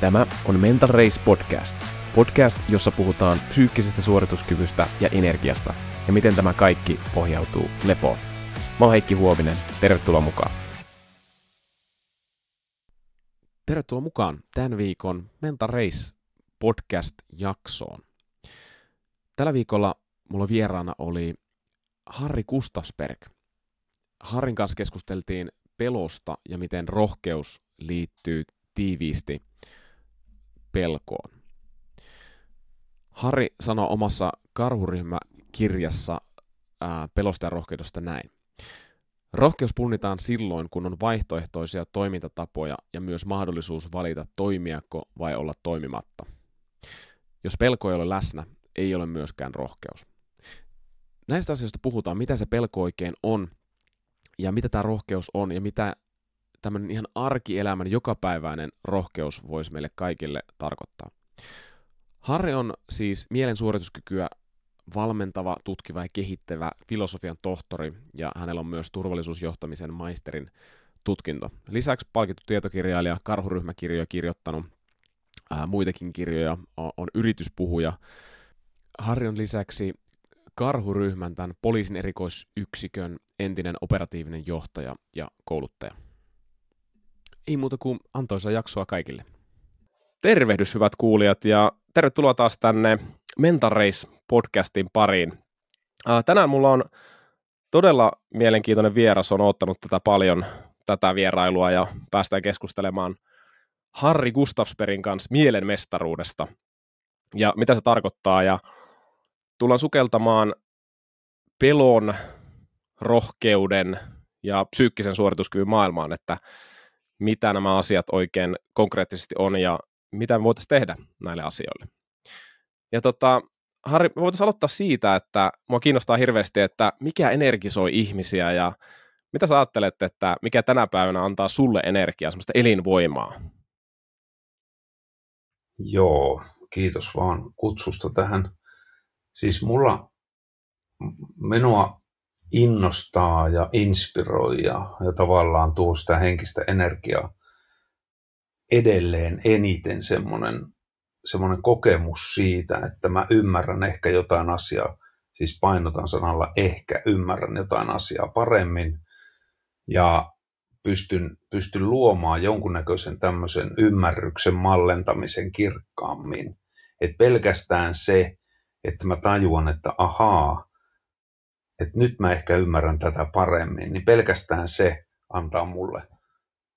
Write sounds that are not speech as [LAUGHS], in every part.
Tämä on Mental Race Podcast. Podcast, jossa puhutaan psyykkisestä suorituskyvystä ja energiasta ja miten tämä kaikki pohjautuu lepoon. Mä oon Heikki Huovinen, tervetuloa mukaan. Tervetuloa mukaan tämän viikon Mental Race podcast-jaksoon. Tällä viikolla mulla vieraana oli Harri Kustafsberg. Harrin kanssa keskusteltiin pelosta ja miten rohkeus liittyy tiiviisti pelkoon. Harri sanoi omassa karhuryhmäkirjassa ää, pelosta ja rohkeudesta näin. Rohkeus punnitaan silloin, kun on vaihtoehtoisia toimintatapoja ja myös mahdollisuus valita toimiako vai olla toimimatta. Jos pelko ei ole läsnä, ei ole myöskään rohkeus. Näistä asioista puhutaan, mitä se pelko oikein on ja mitä tämä rohkeus on ja mitä tämmöinen ihan arkielämän jokapäiväinen rohkeus voisi meille kaikille tarkoittaa. Harri on siis mielen suorituskykyä valmentava, tutkiva ja kehittävä filosofian tohtori, ja hänellä on myös turvallisuusjohtamisen maisterin tutkinto. Lisäksi palkittu tietokirjailija, karhuryhmäkirjoja kirjoittanut, ää, muitakin kirjoja, on, yrityspuhuja. Harri on lisäksi karhuryhmän, tämän poliisin erikoisyksikön entinen operatiivinen johtaja ja kouluttaja. Ei muuta kuin antoisa jaksoa kaikille. Tervehdys hyvät kuulijat ja tervetuloa taas tänne Mental Race podcastin pariin. Tänään mulla on todella mielenkiintoinen vieras, on ottanut tätä paljon, tätä vierailua ja päästään keskustelemaan Harri Gustafsperin kanssa mielenmestaruudesta ja mitä se tarkoittaa ja tullaan sukeltamaan pelon, rohkeuden ja psyykkisen suorituskyvyn maailmaan, että mitä nämä asiat oikein konkreettisesti on ja mitä me voitaisiin tehdä näille asioille. Ja tota, Harri, me voitaisiin aloittaa siitä, että mua kiinnostaa hirveästi, että mikä energisoi ihmisiä ja mitä sä ajattelet, että mikä tänä päivänä antaa sulle energiaa, semmoista elinvoimaa? Joo, kiitos vaan kutsusta tähän. Siis mulla, minua innostaa ja inspiroi ja, ja tavallaan tuo sitä henkistä energiaa edelleen eniten semmoinen, semmoinen kokemus siitä, että mä ymmärrän ehkä jotain asiaa, siis painotan sanalla ehkä ymmärrän jotain asiaa paremmin ja pystyn, pystyn luomaan jonkunnäköisen tämmöisen ymmärryksen mallentamisen kirkkaammin. Et pelkästään se, että mä tajuan, että ahaa, että nyt mä ehkä ymmärrän tätä paremmin, niin pelkästään se antaa mulle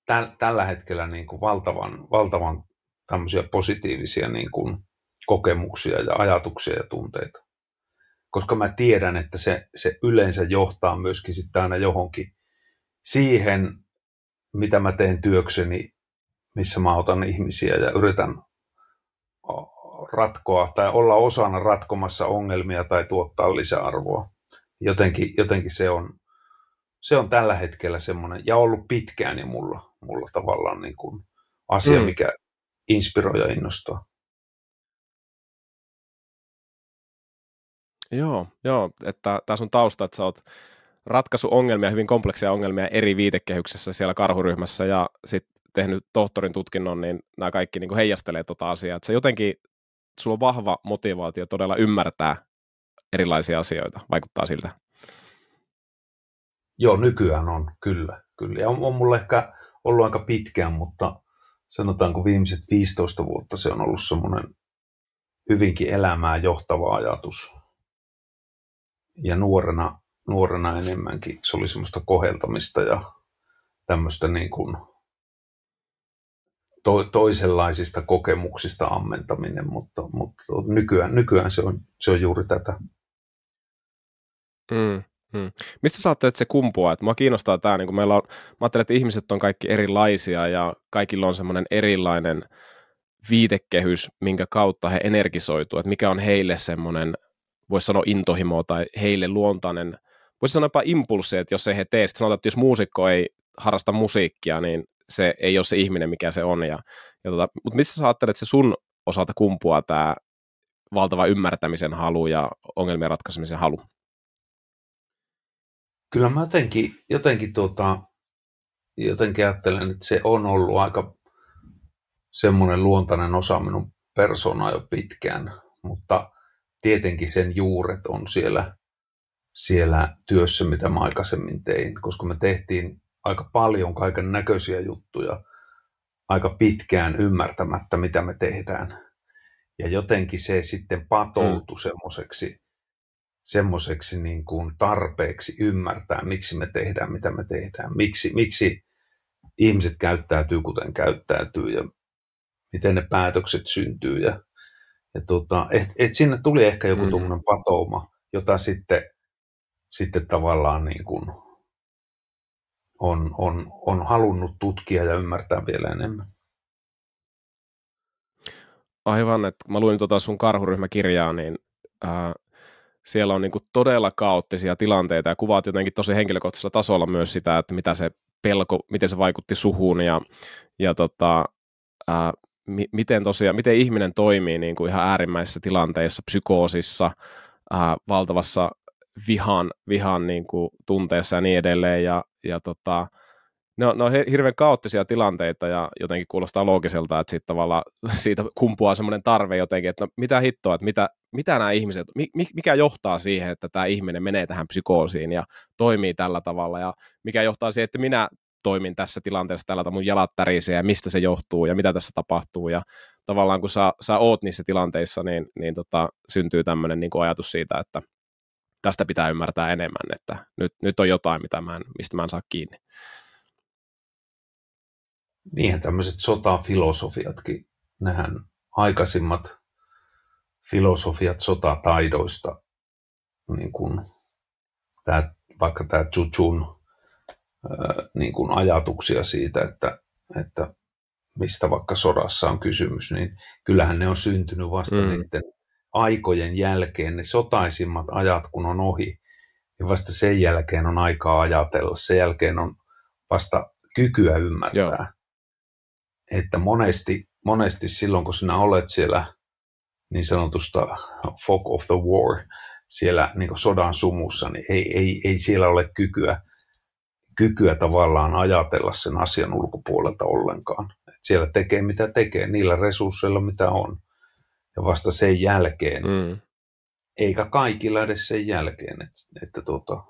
täl, tällä hetkellä niin kuin valtavan, valtavan tämmöisiä positiivisia niin kuin kokemuksia ja ajatuksia ja tunteita. Koska mä tiedän, että se, se yleensä johtaa myöskin sitten aina johonkin siihen, mitä mä teen työkseni, missä mä otan ihmisiä ja yritän ratkoa tai olla osana ratkomassa ongelmia tai tuottaa lisäarvoa. Jotenkin, jotenkin se, on, se on tällä hetkellä semmoinen, ja ollut pitkään jo mulla, mulla tavallaan niin kuin asia, mm. mikä inspiroi ja innostaa. Joo, joo, että tässä on tausta, että sä oot ratkaisu ongelmia, hyvin kompleksia ongelmia eri viitekehyksessä siellä karhuryhmässä ja sitten tehnyt tohtorin tutkinnon, niin nämä kaikki niin heijastelee tuota asiaa. Että se jotenkin, sulla on vahva motivaatio todella ymmärtää erilaisia asioita, vaikuttaa siltä. Joo, nykyään on, kyllä. kyllä. Ja on, on mulla ehkä ollut aika pitkään, mutta sanotaanko viimeiset 15 vuotta se on ollut semmoinen hyvinkin elämää johtava ajatus. Ja nuorena, nuorena enemmänkin se oli semmoista koheltamista ja tämmöistä niin kuin to, toisenlaisista kokemuksista ammentaminen, mutta, mutta nykyään, nykyään se, on, se on juuri tätä. Mm, mm. Mistä sä että se kumpuaa? Että mua kiinnostaa tämä, niin kun meillä on, mä ajattelen, että ihmiset on kaikki erilaisia ja kaikilla on semmoinen erilainen viitekehys, minkä kautta he energisoituu, että mikä on heille semmoinen, voisi sanoa intohimo tai heille luontainen, voisi sanoa jopa impulssi, että jos ei he tee, sitten sanotaan, että jos muusikko ei harrasta musiikkia, niin se ei ole se ihminen, mikä se on. Ja, ja tota, mutta mistä sä ajattelet, että se sun osalta kumpuaa tämä valtava ymmärtämisen halu ja ongelmien ratkaisemisen halu? kyllä mä jotenkin, jotenkin, tuota, jotenkin ajattelen, että se on ollut aika semmoinen luontainen osa minun persoonaa jo pitkään, mutta tietenkin sen juuret on siellä, siellä työssä, mitä mä aikaisemmin tein, koska me tehtiin aika paljon kaiken näköisiä juttuja aika pitkään ymmärtämättä, mitä me tehdään. Ja jotenkin se sitten patoutui mm. semmoiseksi semmoiseksi niin kuin tarpeeksi ymmärtää, miksi me tehdään, mitä me tehdään, miksi, miksi ihmiset käyttäytyy, kuten käyttäytyy ja miten ne päätökset syntyy. Ja, ja tota, et, et sinne tuli ehkä joku mm. tuommoinen patouma, jota sitten, sitten tavallaan niin kuin on, on, on halunnut tutkia ja ymmärtää vielä enemmän. Aivan, että mä luin tuota sun karhuryhmäkirjaa, niin äh, siellä on niin kuin todella kaoottisia tilanteita ja kuvaat jotenkin tosi henkilökohtaisella tasolla myös sitä, että mitä se pelko, miten se vaikutti suhuun ja, ja tota, ää, mi, miten tosiaan, miten ihminen toimii niin kuin ihan äärimmäisissä tilanteissa, psykoosissa, ää, valtavassa vihan, vihan niin kuin tunteessa ja niin edelleen. Ja, ja tota, ne on, ne on hirveän kaoottisia tilanteita ja jotenkin kuulostaa loogiselta, että tavallaan, [LAUGHS] siitä kumpuaa semmoinen tarve jotenkin, että no, mitä hittoa, että mitä, mitä nämä ihmiset, mikä johtaa siihen, että tämä ihminen menee tähän psykoosiin ja toimii tällä tavalla? Ja mikä johtaa siihen, että minä toimin tässä tilanteessa tällä tavalla, mun jalat tärisee ja mistä se johtuu ja mitä tässä tapahtuu? Ja tavallaan kun sä, sä oot niissä tilanteissa, niin, niin tota, syntyy tämmöinen niin ajatus siitä, että tästä pitää ymmärtää enemmän, että nyt, nyt on jotain, mitä mä en, mistä mä en saa kiinni niinhän tämmöiset sotafilosofiatkin, nehän aikaisimmat filosofiat sotataidoista, niin kuin tämä, vaikka tämä Chuchun niin kuin ajatuksia siitä, että, että mistä vaikka sodassa on kysymys, niin kyllähän ne on syntynyt vasta mm. niiden aikojen jälkeen, ne sotaisimmat ajat kun on ohi, niin vasta sen jälkeen on aikaa ajatella, sen jälkeen on vasta kykyä ymmärtää. Joo että monesti, monesti silloin, kun sinä olet siellä niin sanotusta fog of the war, siellä niin sodan sumussa, niin ei, ei, ei siellä ole kykyä, kykyä tavallaan ajatella sen asian ulkopuolelta ollenkaan. Et siellä tekee mitä tekee, niillä resursseilla mitä on. Ja vasta sen jälkeen, mm. eikä kaikilla edes sen jälkeen. Et, että tuota,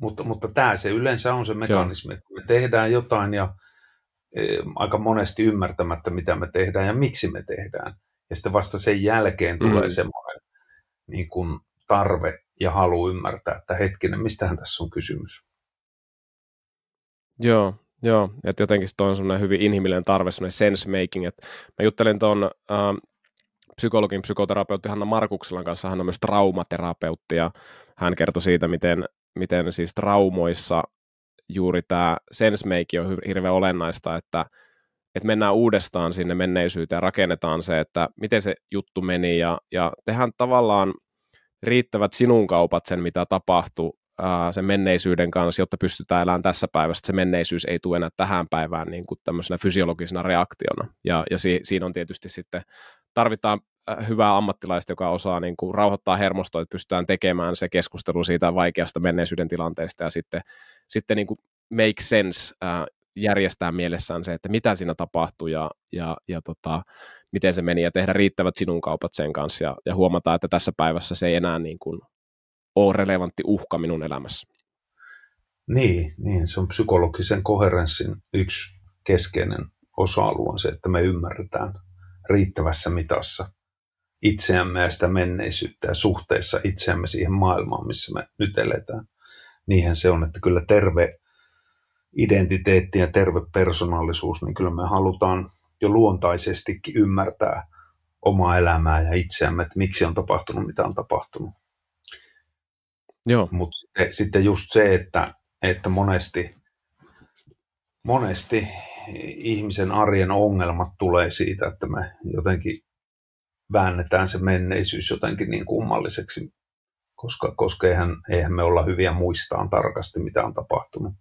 mutta, mutta tämä se yleensä on se mekanismi, Joo. että me tehdään jotain ja aika monesti ymmärtämättä, mitä me tehdään ja miksi me tehdään. Ja sitten vasta sen jälkeen tulee mm. semmoinen niin kuin tarve ja halu ymmärtää, että hetkinen, mistähän tässä on kysymys. Joo, joo. että jotenkin se on semmoinen hyvin inhimillinen tarve, semmoinen sense making, että mä juttelin tuon äh, psykologin psykoterapeutti Hanna Markukselan kanssa, hän on myös traumaterapeutti ja hän kertoi siitä, miten, miten siis traumoissa juuri tämä sense on hirveän olennaista, että, että mennään uudestaan sinne menneisyyteen ja rakennetaan se, että miten se juttu meni ja, ja tehdään tavallaan riittävät sinun kaupat sen, mitä tapahtui sen menneisyyden kanssa, jotta pystytään elämään tässä päivässä. Se menneisyys ei tule enää tähän päivään niin kuin tämmöisenä fysiologisena reaktiona. Ja, ja si, siinä on tietysti sitten, tarvitaan hyvää ammattilaista, joka osaa niin kuin rauhoittaa hermostoa, että pystytään tekemään se keskustelu siitä vaikeasta menneisyyden tilanteesta ja sitten sitten niin kuin make sense äh, järjestää mielessään se, että mitä siinä tapahtui ja, ja, ja tota, miten se meni ja tehdä riittävät sinun kaupat sen kanssa ja, ja huomata, että tässä päivässä se ei enää niin kuin ole relevantti uhka minun elämässä. Niin, niin, se on psykologisen koherenssin yksi keskeinen osa-alue se, että me ymmärretään riittävässä mitassa itseämme ja sitä menneisyyttä ja suhteessa itseämme siihen maailmaan, missä me nyt eletään niinhän se on, että kyllä terve identiteetti ja terve persoonallisuus, niin kyllä me halutaan jo luontaisestikin ymmärtää omaa elämää ja itseämme, että miksi on tapahtunut, mitä on tapahtunut. Mutta sitten, sitten just se, että, että monesti, monesti ihmisen arjen ongelmat tulee siitä, että me jotenkin väännetään se menneisyys jotenkin niin kummalliseksi koska, koska eihän, eihän me olla hyviä muistaan tarkasti, mitä on tapahtunut.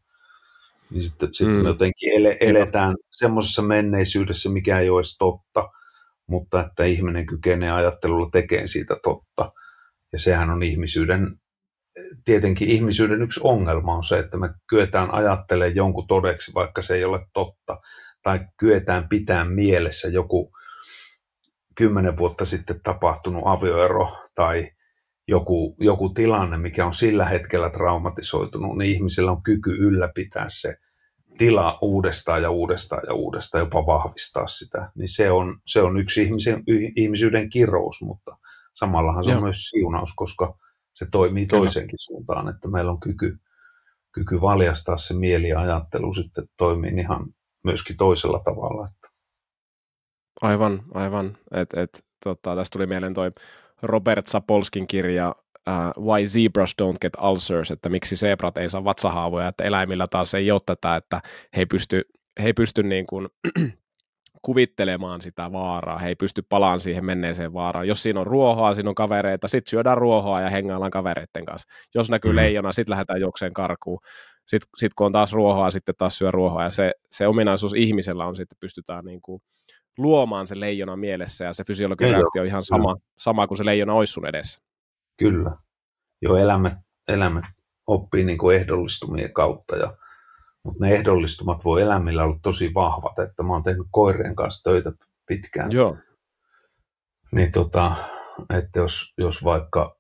Niin sitten, sitten mm. me jotenkin ele, eletään semmoisessa menneisyydessä, mikä ei olisi totta, mutta että ihminen kykenee ajattelulla tekemään siitä totta. Ja sehän on ihmisyyden, tietenkin ihmisyyden yksi ongelma on se, että me kyetään ajattelemaan jonkun todeksi, vaikka se ei ole totta. tai kyetään pitämään mielessä joku kymmenen vuotta sitten tapahtunut avioero tai joku, joku tilanne, mikä on sillä hetkellä traumatisoitunut, niin ihmisillä on kyky ylläpitää se tila uudestaan ja uudestaan ja uudestaan, jopa vahvistaa sitä. Niin se on, se on yksi ihmisen, ihmisyyden kirous, mutta samallahan se Joo. on myös siunaus, koska se toimii Kyllä. toiseenkin suuntaan, että meillä on kyky, kyky valjastaa se mieli ja ajattelu sitten toimii ihan myöskin toisella tavalla. Että. Aivan, aivan. Et, et, tota, tästä tuli mieleen toi Robert Sapolskin kirja uh, Why Zebras Don't Get Ulcers, että miksi zebrat ei saa vatsahaavoja, että eläimillä taas ei ole tätä, että he ei pysty, he ei pysty niin kuin, kuvittelemaan sitä vaaraa, he ei pysty palaan siihen menneeseen vaaraan. Jos siinä on ruohoa, siinä on kavereita, sitten syödään ruohoa ja hengaillaan kavereiden kanssa. Jos näkyy mm. leijona, sitten lähdetään juokseen karkuun. Sitten sit kun on taas ruohoa, sitten taas syö ruohoa. Ja se, se ominaisuus ihmisellä on sitten, pystytään niin kuin luomaan se leijona mielessä, ja se fysiologinen reaktio on ihan sama, sama kuin se leijona olisi sun edessä. Kyllä. Jo elämät, elämät oppii niin kuin ehdollistumien kautta, ja mutta ne ehdollistumat voi elämillä olla tosi vahvat, että mä oon tehnyt koirien kanssa töitä pitkään. Joo. Niin tota, että jos, jos vaikka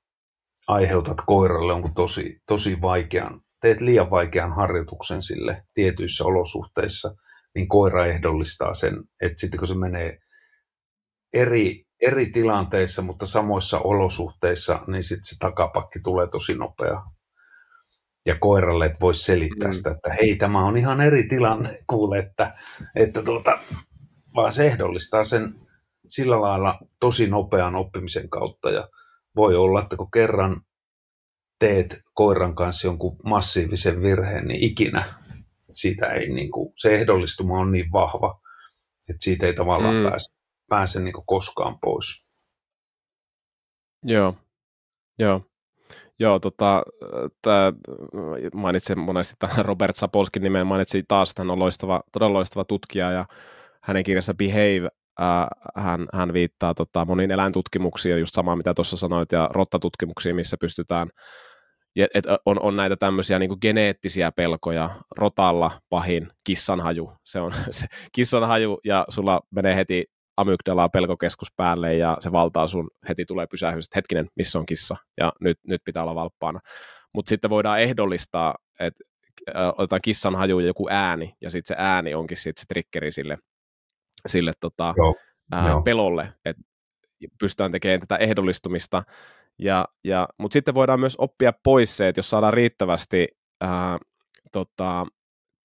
aiheutat koiralle jonkun tosi, tosi vaikean, teet liian vaikean harjoituksen sille tietyissä olosuhteissa, niin koira ehdollistaa sen, että sitten kun se menee eri, eri tilanteissa, mutta samoissa olosuhteissa, niin sitten se takapakki tulee tosi nopea ja koiralle, että voisi selittää mm. sitä, että hei, tämä on ihan eri tilanne, [LAUGHS] kuule, että, että tuota, vaan se ehdollistaa sen sillä lailla tosi nopean oppimisen kautta ja voi olla, että kun kerran teet koiran kanssa jonkun massiivisen virheen, niin ikinä siitä ei, niin kuin, se ehdollistuma on niin vahva, että siitä ei tavallaan mm. pääse, pääse niin koskaan pois. Joo, joo. Joo, tota, tää, mainitsin monesti tämän [LAUGHS] Robert Sapolskin nimen, mainitsin taas, että hän on loistava, todella loistava tutkija ja hänen kirjassa Behave ää, hän, hän viittaa tota, moniin eläintutkimuksiin, just samaa mitä tuossa sanoit, ja rottatutkimuksiin, missä pystytään, et on, on näitä tämmöisiä niin geneettisiä pelkoja, rotalla pahin kissanhaju, se on [LAUGHS] se kissanhaju, ja sulla menee heti amygdalaa pelkokeskus päälle ja se valtaa sun, heti tulee pysähdys, että hetkinen, missä on kissa, ja nyt, nyt pitää olla valppaana. Mutta sitten voidaan ehdollistaa, että otetaan kissan haju ja joku ääni, ja sitten se ääni onkin sitten se triggeri sille, sille tota, Joo. Ää, Joo. pelolle, että pystytään tekemään tätä ehdollistumista, ja, ja, mutta sitten voidaan myös oppia pois se, että jos saadaan riittävästi ää, tota,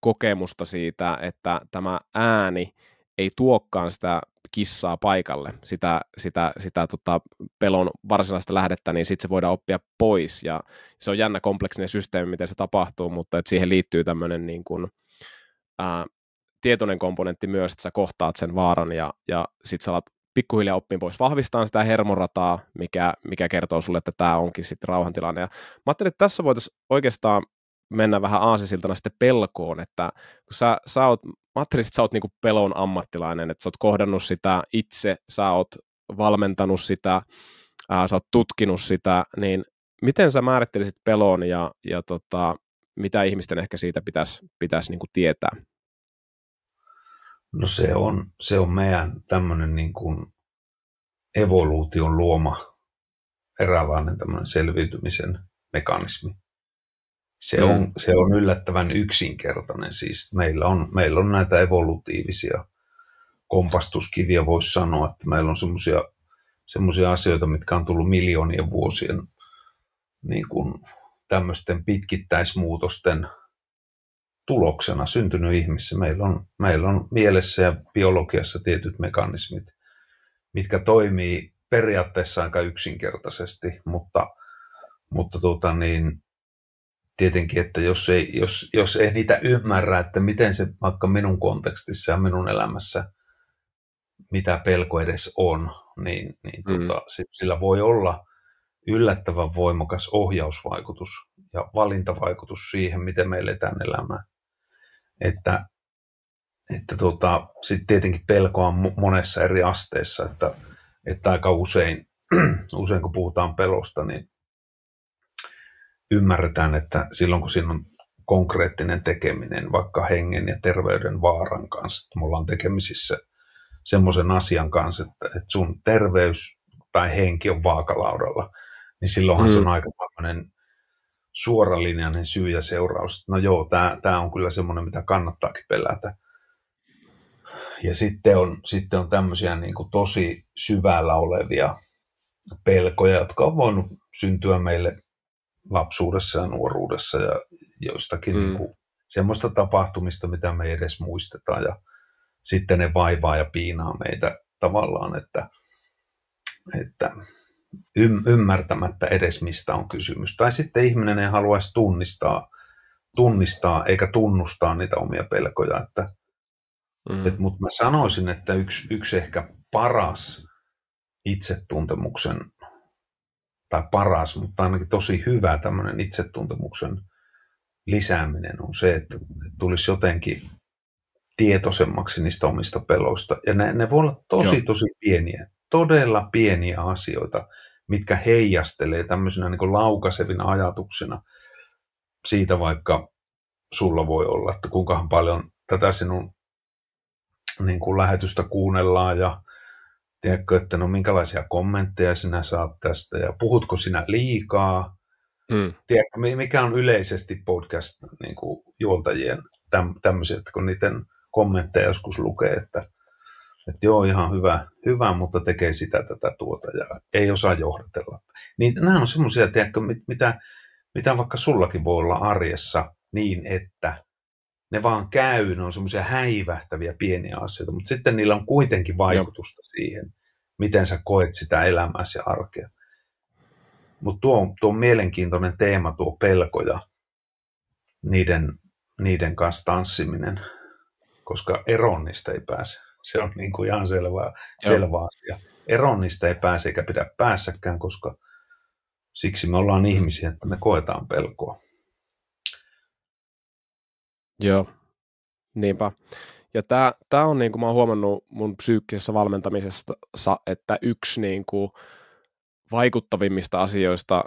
kokemusta siitä, että tämä ääni ei tuokkaan sitä kissaa paikalle, sitä, sitä, sitä tota pelon varsinaista lähdettä, niin sitten se voidaan oppia pois. Ja se on jännä kompleksinen systeemi, miten se tapahtuu, mutta et siihen liittyy tämmöinen niin kuin, ää, tietoinen komponentti myös, että sä kohtaat sen vaaran ja, ja sitten sä alat pikkuhiljaa oppiin pois vahvistaa sitä hermorataa, mikä, mikä kertoo sulle, että tämä onkin sitten rauhantilanne. Ja mä ajattelin, että tässä voitaisiin oikeastaan mennä vähän aasisiltana sitten pelkoon, että kun sä, sä oot, mä että sä oot niinku pelon ammattilainen, että sä oot kohdannut sitä itse, sä oot valmentanut sitä, ää, sä oot tutkinut sitä, niin miten sä määrittelisit pelon ja, ja tota, mitä ihmisten ehkä siitä pitäisi, pitäisi niinku tietää? No se on, se on meidän tämmöinen niin kuin evoluution luoma eräänlainen tämmöinen selviytymisen mekanismi se, mm. on, se on yllättävän yksinkertainen. Siis meillä on, meillä on näitä evolutiivisia kompastuskiviä, voisi sanoa, että meillä on semmoisia semmoisia asioita, mitkä on tullut miljoonien vuosien niin kuin tämmöisten pitkittäismuutosten tuloksena syntynyt ihmissä. Meillä on, meillä on mielessä ja biologiassa tietyt mekanismit, mitkä toimii periaatteessa aika yksinkertaisesti, mutta, mutta tuota niin, tietenkin, että jos ei, jos, jos ei niitä ymmärrä, että miten se vaikka minun kontekstissa ja minun elämässä, mitä pelko edes on, niin, niin mm. tota, sit sillä voi olla yllättävän voimakas ohjausvaikutus ja valintavaikutus siihen, miten me eletään elämää. Että, että tota, sitten tietenkin pelkoa on monessa eri asteessa, että, että aika usein, [CLEARS THROAT] usein kun puhutaan pelosta, niin ymmärretään, että silloin kun siinä on konkreettinen tekeminen vaikka hengen ja terveyden vaaran kanssa. Että me ollaan tekemisissä semmoisen asian kanssa, että, että sun terveys tai henki on vaakalaudalla, niin silloinhan mm. se on aika tämmöinen suoralinjainen syy ja seuraus. No joo, tämä on kyllä semmoinen, mitä kannattaakin pelätä. Ja sitten on, sitten on tämmöisiä niin kuin tosi syvällä olevia pelkoja, jotka on voinut syntyä meille lapsuudessa ja nuoruudessa ja joistakin mm. niin kuin, semmoista tapahtumista, mitä me ei edes muistetaan ja sitten ne vaivaa ja piinaa meitä tavallaan, että, että ymmärtämättä edes mistä on kysymys. Tai sitten ihminen ei haluaisi tunnistaa, tunnistaa eikä tunnustaa niitä omia pelkoja. Että, mm. et, mutta mä sanoisin, että yksi, yksi ehkä paras itsetuntemuksen, tai paras, mutta ainakin tosi hyvä tämmöinen itsetuntemuksen lisääminen on se, että tulisi jotenkin tietoisemmaksi niistä omista peloista. Ja ne, ne voi olla tosi, Joo. tosi pieniä, todella pieniä asioita, mitkä heijastelee tämmöisenä niin laukasevina ajatuksina siitä vaikka sulla voi olla, että kuinka paljon tätä sinun niin kuin lähetystä kuunnellaan ja tiedätkö, että no minkälaisia kommentteja sinä saat tästä ja puhutko sinä liikaa. Mm. Tiedätkö, mikä on yleisesti podcast niin kuin juoltajien täm, tämmöisiä, että kun niiden kommentteja joskus lukee, että että joo, ihan hyvä, hyvä, mutta tekee sitä, tätä, tuota ja ei osaa johdatella. Niin nämä on semmoisia, tiedätkö, mitä, mitä vaikka sullakin voi olla arjessa niin, että ne vaan käy, ne on semmoisia häivähtäviä pieniä asioita, mutta sitten niillä on kuitenkin vaikutusta joo. siihen, miten sä koet sitä elämäsi ja arkea. Mutta tuo, tuo on mielenkiintoinen teema, tuo pelko ja niiden, niiden kanssa tanssiminen, koska eroon niistä ei pääse. Se on niin kuin ihan selvä, selvä asia. Eroon niistä ei pääse eikä pidä päässäkään, koska siksi me ollaan ihmisiä, että me koetaan pelkoa. Joo, niinpä. Ja tämä, on, niin kuin mä oon huomannut mun psyykkisessä valmentamisessa, että yksi niin kuin vaikuttavimmista asioista,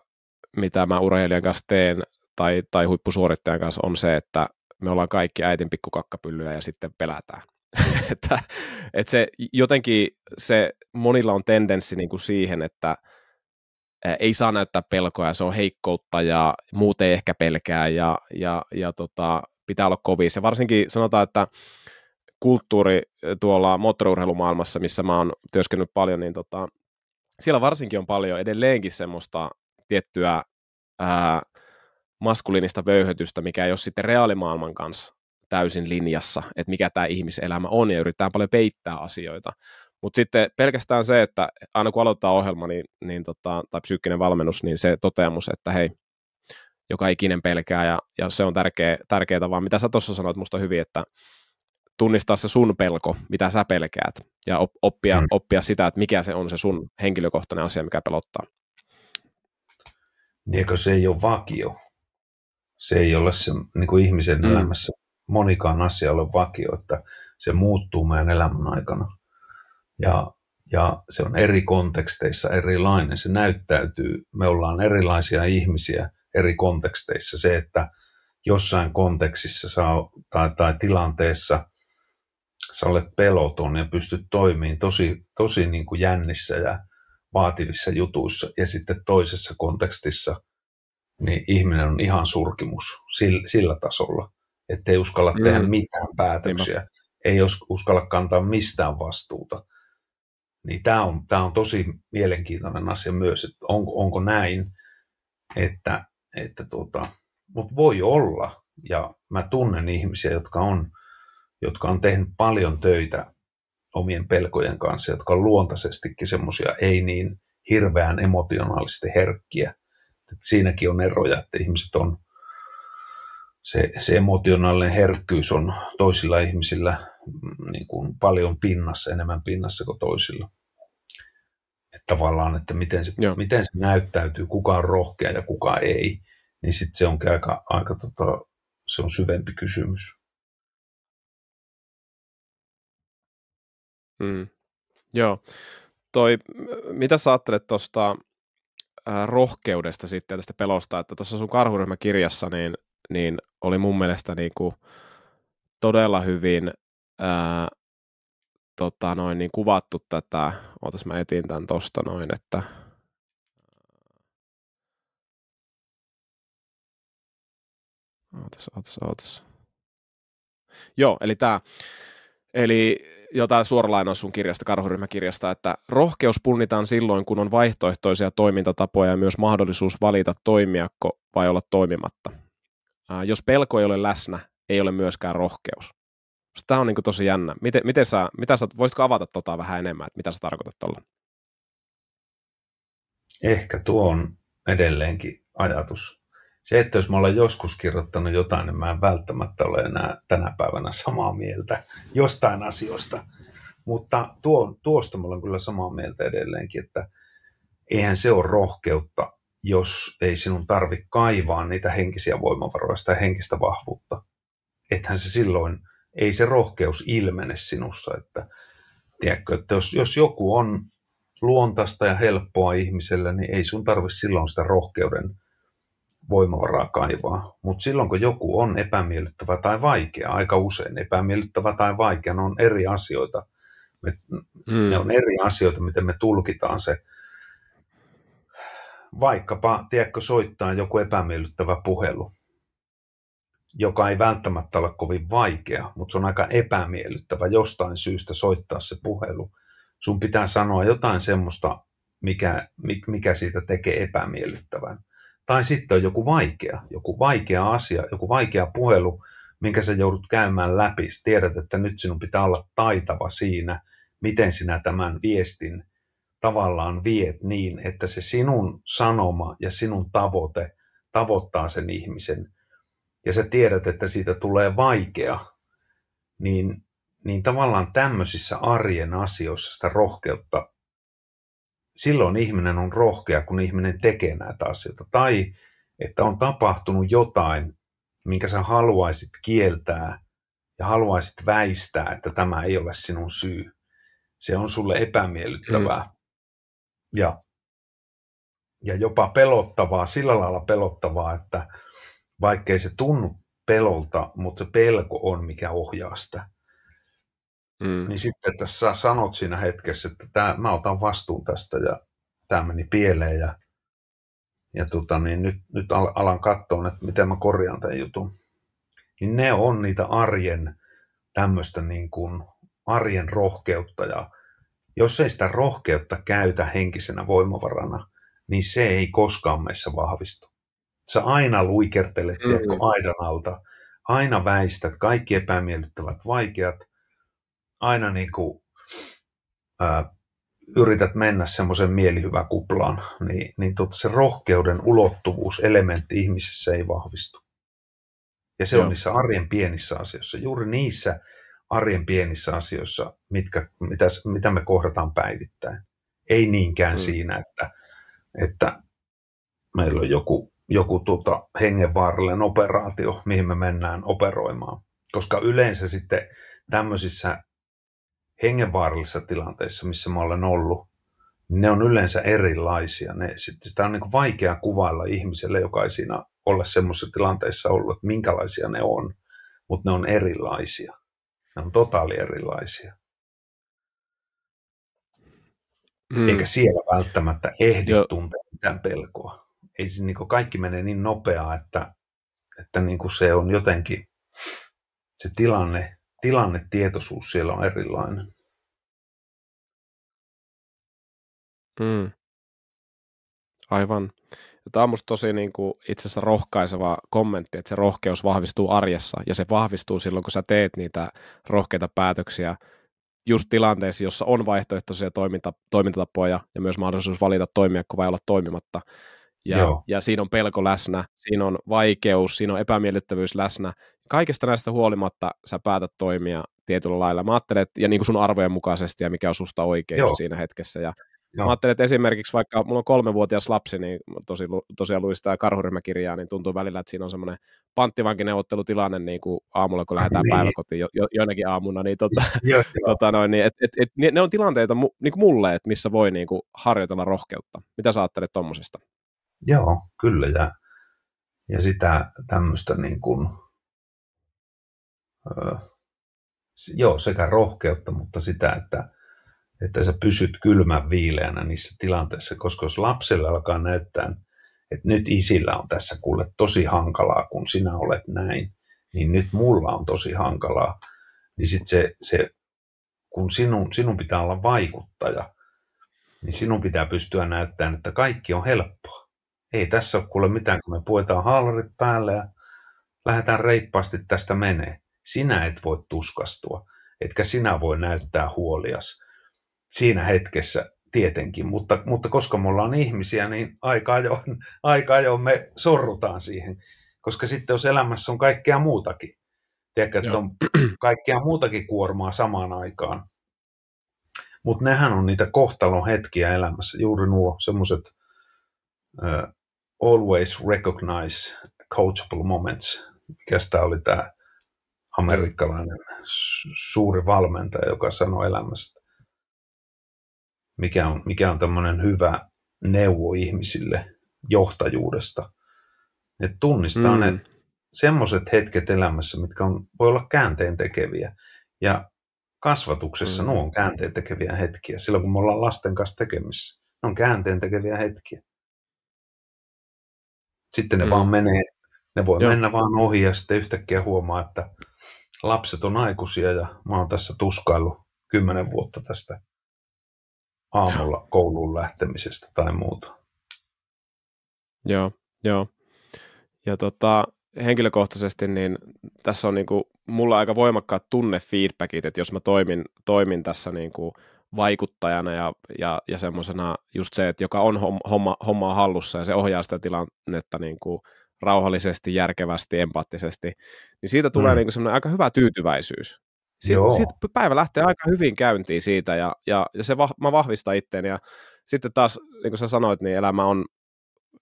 mitä mä urheilijan kanssa teen tai, tai huippusuorittajan kanssa, on se, että me ollaan kaikki äitin pikkukakkapyllyä ja sitten pelätään. [LAUGHS] että, että se jotenkin se monilla on tendenssi niin kuin siihen, että ei saa näyttää pelkoa ja se on heikkoutta ja muut ei ehkä pelkää ja, ja, ja tota, pitää olla kovissa. varsinkin sanotaan, että kulttuuri tuolla moottoriurheilumaailmassa, missä mä oon työskennellyt paljon, niin tota, siellä varsinkin on paljon edelleenkin semmoista tiettyä ää, maskuliinista vöyhötystä, mikä ei ole sitten reaalimaailman kanssa täysin linjassa, että mikä tämä ihmiselämä on, ja yritetään paljon peittää asioita. Mutta sitten pelkästään se, että aina kun aloittaa ohjelma niin, niin tota, tai psyykkinen valmennus, niin se toteamus, että hei, joka ikinen pelkää, ja, ja se on tärkeä, tärkeää, vaan mitä sä tuossa sanoit musta hyvin, että tunnistaa se sun pelko, mitä sä pelkäät, ja oppia, mm. oppia sitä, että mikä se on se sun henkilökohtainen asia, mikä pelottaa. Niin se ei ole vakio. Se ei ole se niin kuin ihmisen mm. elämässä monikaan asia ole vakio, että se muuttuu meidän elämän aikana. Ja, ja se on eri konteksteissa erilainen. Se näyttäytyy, me ollaan erilaisia ihmisiä eri konteksteissa. Se, että jossain kontekstissa saa, tai, tai tilanteessa sä olet peloton ja pystyt toimimaan tosi, tosi niin kuin jännissä ja vaativissa jutuissa, ja sitten toisessa kontekstissa niin ihminen on ihan surkimus sillä, sillä tasolla että ei uskalla mm. tehdä mitään päätöksiä, Niinpä. ei uskalla kantaa mistään vastuuta. Niin tämä on, tämä on tosi mielenkiintoinen asia myös, että onko, onko näin, että, että tota, mutta voi olla, ja mä tunnen ihmisiä, jotka on, jotka on tehnyt paljon töitä omien pelkojen kanssa, jotka on luontaisestikin semmoisia ei niin hirveän emotionaalisesti herkkiä. Et siinäkin on eroja, että ihmiset on se, se emotionaalinen herkkyys on toisilla ihmisillä mm, niin kuin paljon pinnassa, enemmän pinnassa kuin toisilla. Tavallaan, että miten se, miten se näyttäytyy, kuka on rohkea ja kuka ei, niin sitten se on aika, aika tota, se on syvempi kysymys. Mm. Joo. Toi, mitä sä ajattelet tuosta rohkeudesta sitten tästä pelosta, että tuossa sun karhuryhmäkirjassa niin niin oli mun mielestä niin kuin todella hyvin ää, tota noin, niin kuvattu tätä, ootas mä etin tämän tosta noin, että ootas, ootas, ootas. Joo, eli tämä, eli jotain suoralainaus sun kirjasta, karhuryhmäkirjasta, että rohkeus punnitaan silloin, kun on vaihtoehtoisia toimintatapoja ja myös mahdollisuus valita toimiako vai olla toimimatta. Ää, jos pelko ei ole läsnä, ei ole myöskään rohkeus. Tämä on niin tosi jännä. Miten, miten sä, mitä sä, voisitko avata tota vähän enemmän, että mitä sä tarkoitat tuolla? Ehkä tuo on edelleenkin ajatus. Se, että jos mä olen joskus kirjoittanut jotain, niin mä en välttämättä ole enää tänä päivänä samaa mieltä jostain asioista. Mutta tuo, tuosta mä olen kyllä samaa mieltä edelleenkin, että eihän se ole rohkeutta, jos ei sinun tarvi kaivaa niitä henkisiä voimavaroja, sitä henkistä vahvuutta. Ethän se silloin – ei se rohkeus ilmene sinussa. Että, tiedätkö, että jos, jos joku on luontaista ja helppoa ihmiselle, niin ei sun tarvi silloin sitä rohkeuden voimavaraa kaivaa. Mutta silloin kun joku on epämiellyttävä tai vaikea, aika usein epämiellyttävä tai vaikea, ne on eri asioita. Me, mm. Ne on eri asioita, miten me tulkitaan se. Vaikkapa, tiedätkö, soittaa joku epämiellyttävä puhelu joka ei välttämättä ole kovin vaikea, mutta se on aika epämiellyttävä jostain syystä soittaa se puhelu. Sun pitää sanoa jotain semmoista, mikä, mikä siitä tekee epämiellyttävän. Tai sitten on joku vaikea, joku vaikea asia, joku vaikea puhelu, minkä sä joudut käymään läpi. Sä tiedät, että nyt sinun pitää olla taitava siinä, miten sinä tämän viestin tavallaan viet niin, että se sinun sanoma ja sinun tavoite tavoittaa sen ihmisen ja sä tiedät, että siitä tulee vaikea, niin, niin tavallaan tämmöisissä arjen asioissa sitä rohkeutta, silloin ihminen on rohkea, kun ihminen tekee näitä asioita. Tai että on tapahtunut jotain, minkä sä haluaisit kieltää ja haluaisit väistää, että tämä ei ole sinun syy. Se on sulle epämiellyttävää. Mm. Ja, ja jopa pelottavaa, sillä lailla pelottavaa, että, vaikkei se tunnu pelolta, mutta se pelko on, mikä ohjaa sitä. Mm. Niin sitten, että sä sanot siinä hetkessä, että tää, mä otan vastuun tästä ja tämä meni pieleen ja, ja tota, niin nyt, nyt alan katsoa, että miten mä korjaan tämän jutun. Niin ne on niitä arjen tämmöistä niin kuin arjen rohkeutta ja jos ei sitä rohkeutta käytä henkisenä voimavarana, niin se ei koskaan meissä vahvistu sä aina luikertelet mm. hmm aidan alta, aina väistät kaikki epämiellyttävät vaikeat, aina niin kuin, ää, yrität mennä semmoisen mielihyväkuplaan, niin, niin totta se rohkeuden ulottuvuus, elementti ihmisessä ei vahvistu. Ja se Joo. on niissä arjen pienissä asioissa, juuri niissä arjen pienissä asioissa, mitkä, mitä, mitä me kohdataan päivittäin. Ei niinkään mm. siinä, että, että meillä on joku joku tota, hengenvaarallinen operaatio, mihin me mennään operoimaan. Koska yleensä sitten tämmöisissä hengenvaarallisissa tilanteissa, missä mä olen ollut, ne on yleensä erilaisia. Ne, sitten sitä on niin vaikea kuvailla ihmiselle, joka ei siinä ole semmoisessa tilanteessa ollut, että minkälaisia ne on, mutta ne on erilaisia. Ne on totaali erilaisia. Mm. Eikä siellä välttämättä ehdi Joo. tuntea mitään pelkoa ei se niin kaikki menee niin nopeaa, että, että niin kuin se on jotenkin, se tilanne, tilannetietoisuus siellä on erilainen. Mm. Aivan. Tämä on musta tosi niin kuin itse asiassa rohkaiseva kommentti, että se rohkeus vahvistuu arjessa ja se vahvistuu silloin, kun sä teet niitä rohkeita päätöksiä just tilanteessa, jossa on vaihtoehtoisia toiminta, toimintatapoja ja myös mahdollisuus valita toimia vai olla toimimatta ja, ja siinä on pelko läsnä, siinä on vaikeus, siinä on epämiellyttävyys läsnä. Kaikesta näistä huolimatta sä päätät toimia tietyllä lailla. Mä ajattelen, että, ja niin kuin sun arvojen mukaisesti ja mikä on susta oikein siinä hetkessä. Ja Joo. Mä ajattelen, että esimerkiksi vaikka mulla on kolmevuotias lapsi, niin tosi, tosiaan luin sitä karhuryhmäkirjaa, niin tuntuu välillä, että siinä on semmoinen panttivankineuvottelutilanne niin kuin aamulla, kun lähdetään niin. päiväkotiin jo, jo, joinakin aamuna, niin, tota, [LAUGHS] tota noin, niin et, et, et, ne on tilanteita niin kuin mulle, että missä voi niin kuin harjoitella rohkeutta. Mitä sä ajattelet tuommoisesta? Joo, kyllä. Ja, ja sitä tämmöistä niin kuin joo, sekä rohkeutta, mutta sitä, että, että sä pysyt kylmän viileänä niissä tilanteissa, koska jos lapselle alkaa näyttää, että nyt isillä on tässä kuule tosi hankalaa, kun sinä olet näin, niin nyt mulla on tosi hankalaa, niin sitten se, se, kun sinun, sinun pitää olla vaikuttaja, niin sinun pitää pystyä näyttämään, että kaikki on helppoa. Ei tässä ole kuule mitään, kun me puetaan haalarit päälle ja lähdetään reippaasti tästä menee. Sinä et voi tuskastua, etkä sinä voi näyttää huolias siinä hetkessä tietenkin, mutta, mutta koska me ollaan ihmisiä, niin aika ajoin, aika ajoin me sorrutaan siihen, koska sitten jos elämässä on kaikkea muutakin, tiedätkö, että on kaikkea muutakin kuormaa samaan aikaan, mutta nehän on niitä kohtalon hetkiä elämässä, juuri nuo semmoiset always recognize coachable moments, mikä tämä oli tämä amerikkalainen suuri valmentaja, joka sanoi elämästä, mikä on, mikä on tämmöinen hyvä neuvo ihmisille johtajuudesta. Että tunnistaa mm. ne semmoiset hetket elämässä, mitkä on, voi olla käänteen tekeviä. Ja kasvatuksessa mm. nuo on käänteen tekeviä hetkiä. Silloin kun me ollaan lasten kanssa tekemissä, ne on käänteen tekeviä hetkiä. Sitten ne mm. vaan menee, ne voi Joo. mennä vaan ohi ja sitten yhtäkkiä huomaa, että lapset on aikuisia ja mä oon tässä tuskaillut kymmenen vuotta tästä aamulla kouluun lähtemisestä tai muuta. Joo, joo. Ja tota, henkilökohtaisesti niin tässä on niinku, mulla aika voimakkaat tunnefeedbackit, että jos mä toimin, toimin tässä niinku vaikuttajana ja, ja, ja semmoisena just se, että joka on homma, hommaa hallussa ja se ohjaa sitä tilannetta niinku rauhallisesti, järkevästi, empaattisesti, niin siitä tulee mm. niinku semmoinen aika hyvä tyytyväisyys. Sitten sit päivä lähtee aika hyvin käyntiin siitä ja, ja, ja se va, mä vahvistan itteeni ja sitten taas, niin kuin sä sanoit, niin elämä on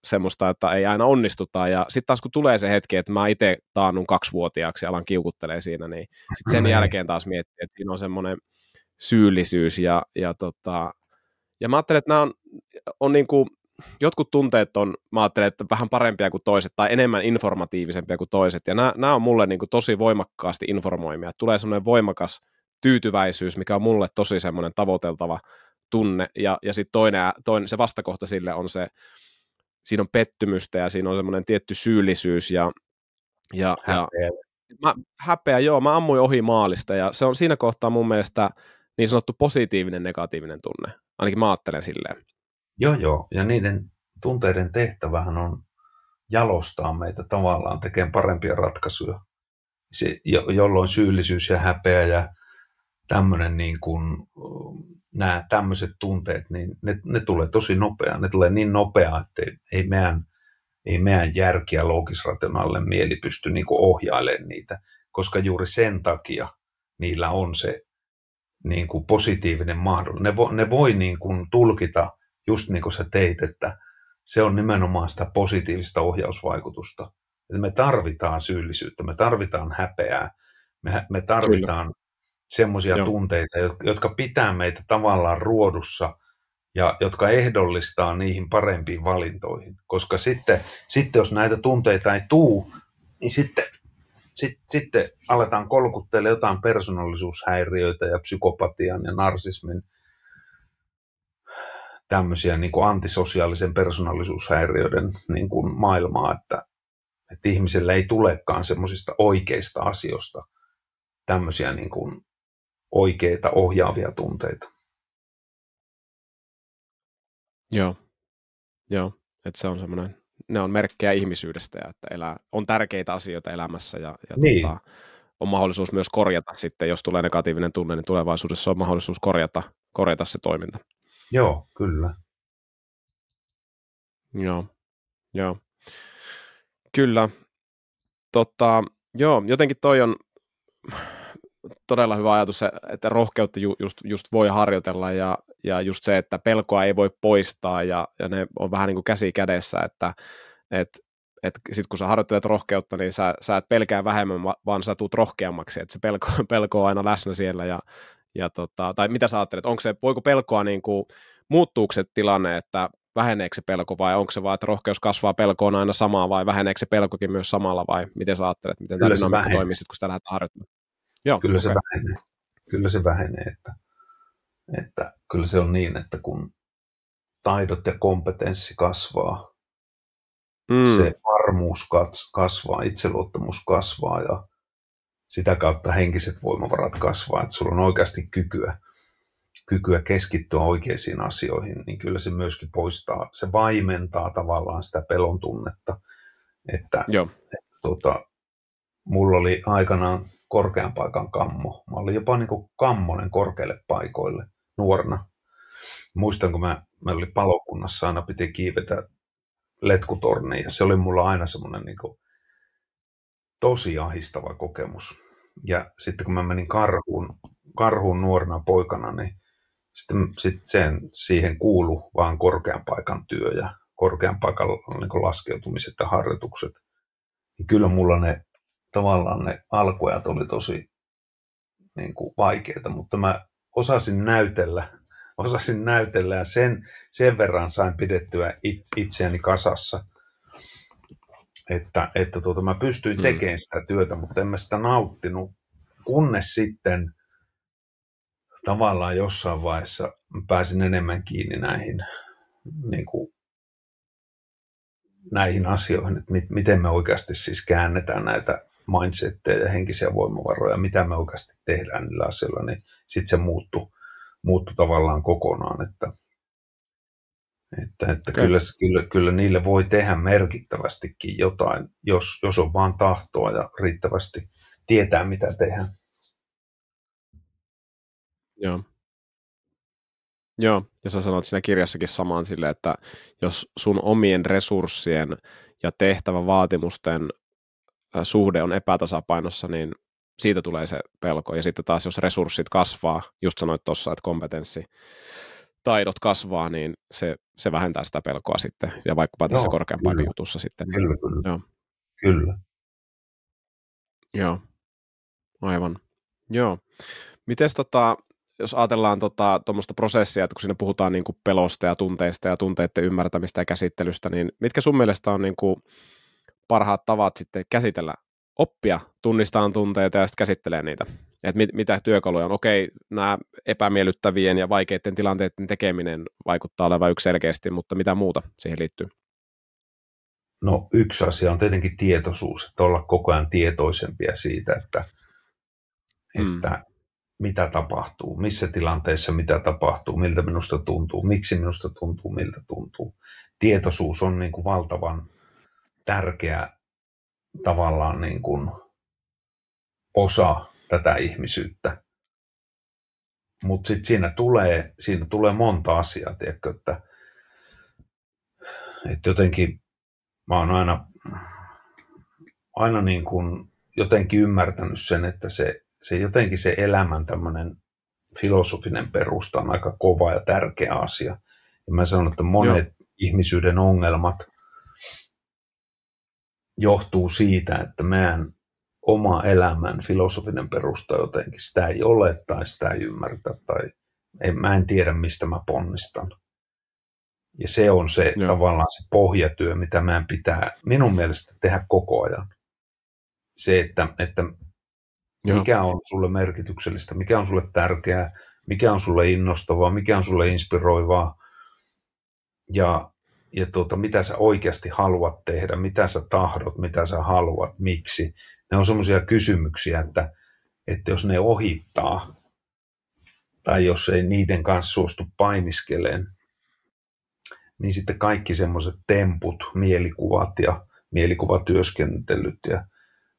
semmoista, että ei aina onnistuta. Ja sitten taas kun tulee se hetki, että mä itse taannun kaksivuotiaaksi ja alan kiukuttelee siinä, niin sit sen jälkeen taas miettii, että siinä on semmoinen syyllisyys. Ja, ja, tota, ja mä ajattelen, että nämä on, on niin kuin, jotkut tunteet on, mä ajattelen, että vähän parempia kuin toiset tai enemmän informatiivisempia kuin toiset. Ja nämä, nämä on mulle niin kuin tosi voimakkaasti informoimia. Tulee semmoinen voimakas tyytyväisyys, mikä on mulle tosi semmoinen tavoiteltava tunne. Ja, ja sitten toinen, toinen, se vastakohta sille on se, siinä on pettymystä ja siinä on semmoinen tietty syyllisyys ja, ja, häpeä. ja mä, häpeä, joo, mä ammuin ohi maalista ja se on siinä kohtaa mun mielestä niin sanottu positiivinen negatiivinen tunne, ainakin mä ajattelen silleen. Joo, joo, ja niiden tunteiden tehtävähän on jalostaa meitä tavallaan tekemään parempia ratkaisuja, se, jo, jolloin syyllisyys ja häpeä ja tämmöinen niin kuin, nämä tämmöiset tunteet, niin ne, ne tulee tosi nopeaa. Ne tulee niin nopeaa, että ei, ei meidän, ei meidän järki ja loogisrationaalinen mieli pysty niin ohjailemaan niitä, koska juuri sen takia niillä on se niin kuin positiivinen mahdollisuus. Ne, vo, ne voi niin kuin tulkita, just niin kuin sä teit, että se on nimenomaan sitä positiivista ohjausvaikutusta. Että me tarvitaan syyllisyyttä, me tarvitaan häpeää, me, me tarvitaan semmoisia tunteita, jotka pitää meitä tavallaan ruodussa ja jotka ehdollistaa niihin parempiin valintoihin. Koska sitten, sitten jos näitä tunteita ei tuu, niin sitten, sit, sitten aletaan kolkuttelemaan jotain persoonallisuushäiriöitä ja psykopatian ja narsismin tämmöisiä niin kuin antisosiaalisen persoonallisuushäiriöiden niin kuin maailmaa, että, että ihmiselle ei tulekaan semmoisista oikeista asioista tämmöisiä niin kuin oikeita ohjaavia tunteita. Joo, joo, että se on semmoinen, ne on merkkejä ihmisyydestä ja että elää, on tärkeitä asioita elämässä ja, ja niin. tota, on mahdollisuus myös korjata sitten, jos tulee negatiivinen tunne, niin tulevaisuudessa on mahdollisuus korjata, korjata se toiminta. Joo, kyllä. Joo, joo. Kyllä. Tota, joo, jotenkin toi on, todella hyvä ajatus, että rohkeutta ju, just, just voi harjoitella ja, ja just se, että pelkoa ei voi poistaa ja, ja ne on vähän niin kuin käsi kädessä, että et, et sitten kun sä harjoittelet rohkeutta, niin sä, sä et pelkää vähemmän, vaan sä tuut rohkeammaksi, että se pelko, [LAUGHS] pelko on aina läsnä siellä ja, ja tota, tai mitä sä ajattelet, onko se, voiko pelkoa niin kuin, muuttuuko se tilanne, että väheneekö se pelko vai onko se vaan, että rohkeus kasvaa, pelko on aina samaa vai väheneekö se pelkokin myös samalla vai miten sä ajattelet, miten tämä dynamiikka toimii sitten, kun sitä lähdetään harjoittamaan? Joo, kyllä se okei. vähenee. Kyllä se vähenee, että, että kyllä se on niin, että kun taidot ja kompetenssi kasvaa, Mm, se varmuus kasvaa, itseluottamus kasvaa ja sitä kautta henkiset voimavarat kasvaa, että sulla on oikeasti kykyä, kykyä keskittyä oikeisiin asioihin, niin kyllä se myöskin poistaa, se vaimentaa tavallaan sitä pelon tunnetta, että joo, tota, mulla oli aikanaan korkean paikan kammo. Mä olin jopa niin kuin kammonen korkeille paikoille nuorena. Muistan, kun mä, mä olin palokunnassa, aina piti kiivetä letkutorniin ja se oli mulla aina semmoinen niin tosi ahistava kokemus. Ja sitten kun mä menin karhuun, karhuun nuorena poikana, niin sitten, sitten sen, siihen kuulu vaan korkean paikan työ ja korkean paikan niin laskeutumiset ja harjoitukset. Niin kyllä mulla ne tavallaan ne alkuajat oli tosi niin kuin vaikeita, mutta mä osasin näytellä, [LAUGHS] osasin näytellä ja sen, sen verran sain pidettyä it, itseäni kasassa, että, että tuota, mä pystyin Mm. tekemään sitä työtä, mutta en mä sitä nauttinut, kunnes sitten tavallaan jossain vaiheessa pääsin enemmän kiinni näihin, niin kuin, näihin asioihin, että mit, miten me oikeasti siis käännetään näitä mindsetteja ja henkisiä voimavaroja, mitä me oikeasti tehdään niillä asioilla, niin sitten se muuttui, muuttui tavallaan kokonaan, että, että, että Okei. kyllä, kyllä, kyllä niille voi tehdä merkittävästikin jotain, jos, jos on vaan tahtoa ja riittävästi tietää, mitä tehdään. joo. Joo, ja sä sanoit siinä kirjassakin samaan sille, että jos sun omien resurssien ja tehtävän vaatimusten ä, suhde on epätasapainossa, niin siitä tulee se pelko. Ja sitten taas, jos resurssit kasvaa, just sanoit tuossa, että kompetenssi, taidot kasvaa, niin se, se vähentää sitä pelkoa sitten. Ja vaikkapa tässä Joo, kyllä. jutussa sitten. Kyllä, kyllä. Joo. kyllä. joo, aivan. Joo. Mites tota, jos ajatellaan tuommoista tota, prosessia, että kun siinä puhutaan niin kuin pelosta ja tunteista ja tunteiden ymmärtämistä ja käsittelystä, niin mitkä sun mielestä on niin kuin parhaat tavat sitten käsitellä, oppia tunnistaa tunteita ja sitten käsittelee niitä? Et mit, mitä työkaluja on? Okei, nämä epämiellyttävien ja vaikeiden tilanteiden tekeminen vaikuttaa olevan yksi selkeästi, mutta mitä muuta siihen liittyy? No yksi asia on tietenkin tietoisuus, että olla koko ajan tietoisempia siitä, että, Mm. että mitä tapahtuu, missä tilanteessa mitä tapahtuu, miltä minusta tuntuu, miksi minusta tuntuu, miltä tuntuu. Tietoisuus on niin kuin valtavan tärkeä tavallaan niin kuin osa tätä ihmisyyttä. Mutta sitten siinä tulee, siinä tulee monta asiaa, tiedätkö, että, että jotenkin mä oon aina, aina niin kuin jotenkin ymmärtänyt sen, että se, se jotenkin se elämän tämmöinen filosofinen perusta on aika kova ja tärkeä asia. Ja mä sanon, että monet Joo. ihmisyyden ongelmat johtuu siitä, että meidän oma elämän filosofinen perusta jotenkin, sitä ei ole tai sitä ei ymmärtä tai en, mä en tiedä, mistä mä ponnistan. Ja se on se Joo. tavallaan se pohjatyö, mitä meidän pitää minun mielestä tehdä koko ajan. Se, että, että mikä on sulle merkityksellistä, mikä on sulle tärkeää, mikä on sulle innostavaa, mikä on sulle inspiroivaa ja, ja tuota, mitä sä oikeasti haluat tehdä, mitä sä tahdot, mitä sä haluat, miksi. Ne on semmoisia kysymyksiä, että, että jos ne ohittaa tai jos ei niiden kanssa suostu painiskeleen, niin sitten kaikki semmoiset temput, mielikuvat ja mielikuvatyöskentelyt ja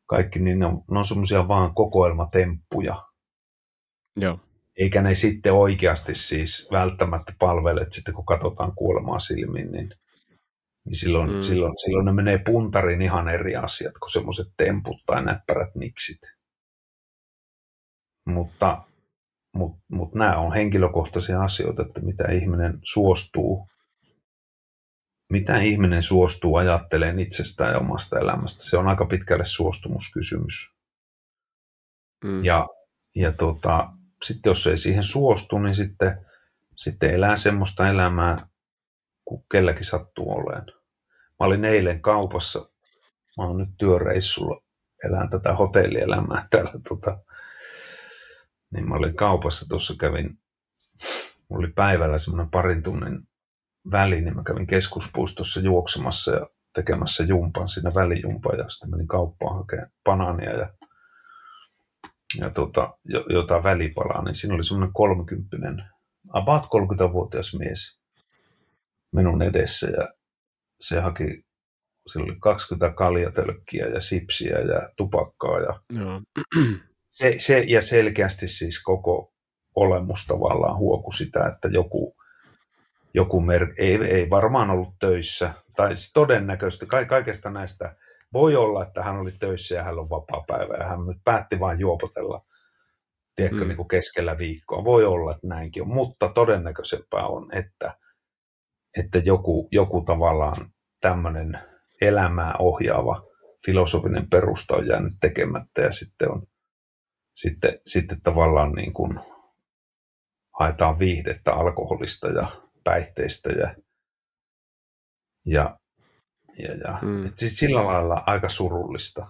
kaikki, niin ne on, ne on semmoisia vaan kokoelmatemppuja. Joo. Eikä ne sitten oikeasti siis välttämättä palvele, että sitten kun katsotaan kuolemaa silmiin, niin, niin silloin, mm. silloin, silloin ne menee puntarin ihan eri asiat kuin semmoiset temput tai näppärät niksit. Mutta, mutta, mutta nämä on henkilökohtaisia asioita, että mitä ihminen suostuu mitä ihminen suostuu ajattelemaan itsestään ja omasta elämästä. Se on aika pitkälle suostumuskysymys. Mm. Ja, ja tota, sitten jos ei siihen suostu, niin sitten, sitten elää semmoista elämää, kun kelläkin sattuu olemaan. Mä olin eilen kaupassa, mä oon nyt työreissulla, elän tätä hotellielämää [LAUGHS] täällä tota, niin mä olin kaupassa, tuossa kävin, mulla oli päivällä semmoinen parin tunnin väli, niin mä kävin keskuspuistossa juoksemassa ja tekemässä jumpan, siinä välijumpan, ja sitten menin kauppaan hakemaan banaania ja, ja tota, jotain välipalaa, niin siinä oli semmoinen kolmekymppinen, about 30-vuotias mies minun edessä, ja se haki, sillä oli 20 kaljatölkkiä ja sipsiä ja tupakkaa, ja, Joo. [CLEARS THROAT] se, se, ja selkeästi siis koko olemus tavallaan huoku sitä, että joku, joku mer- ei, ei varmaan ollut töissä, tai todennäköisesti ka- kaikesta näistä voi olla, että hän oli töissä ja hän on vapaa päivä ja hän nyt päätti vain juopotella tiedätkö, mm. niin kuin keskellä viikkoa. Voi olla, että näinkin on, mutta todennäköisempää on, että, että joku, joku tavallaan tämmöinen elämää ohjaava filosofinen perusta on jäänyt tekemättä ja sitten on sitten, sitten tavallaan niin kuin haetaan viihdettä alkoholista ja päihteistä ja, ja, ja, ja mm. et siis sillä lailla aika surullista.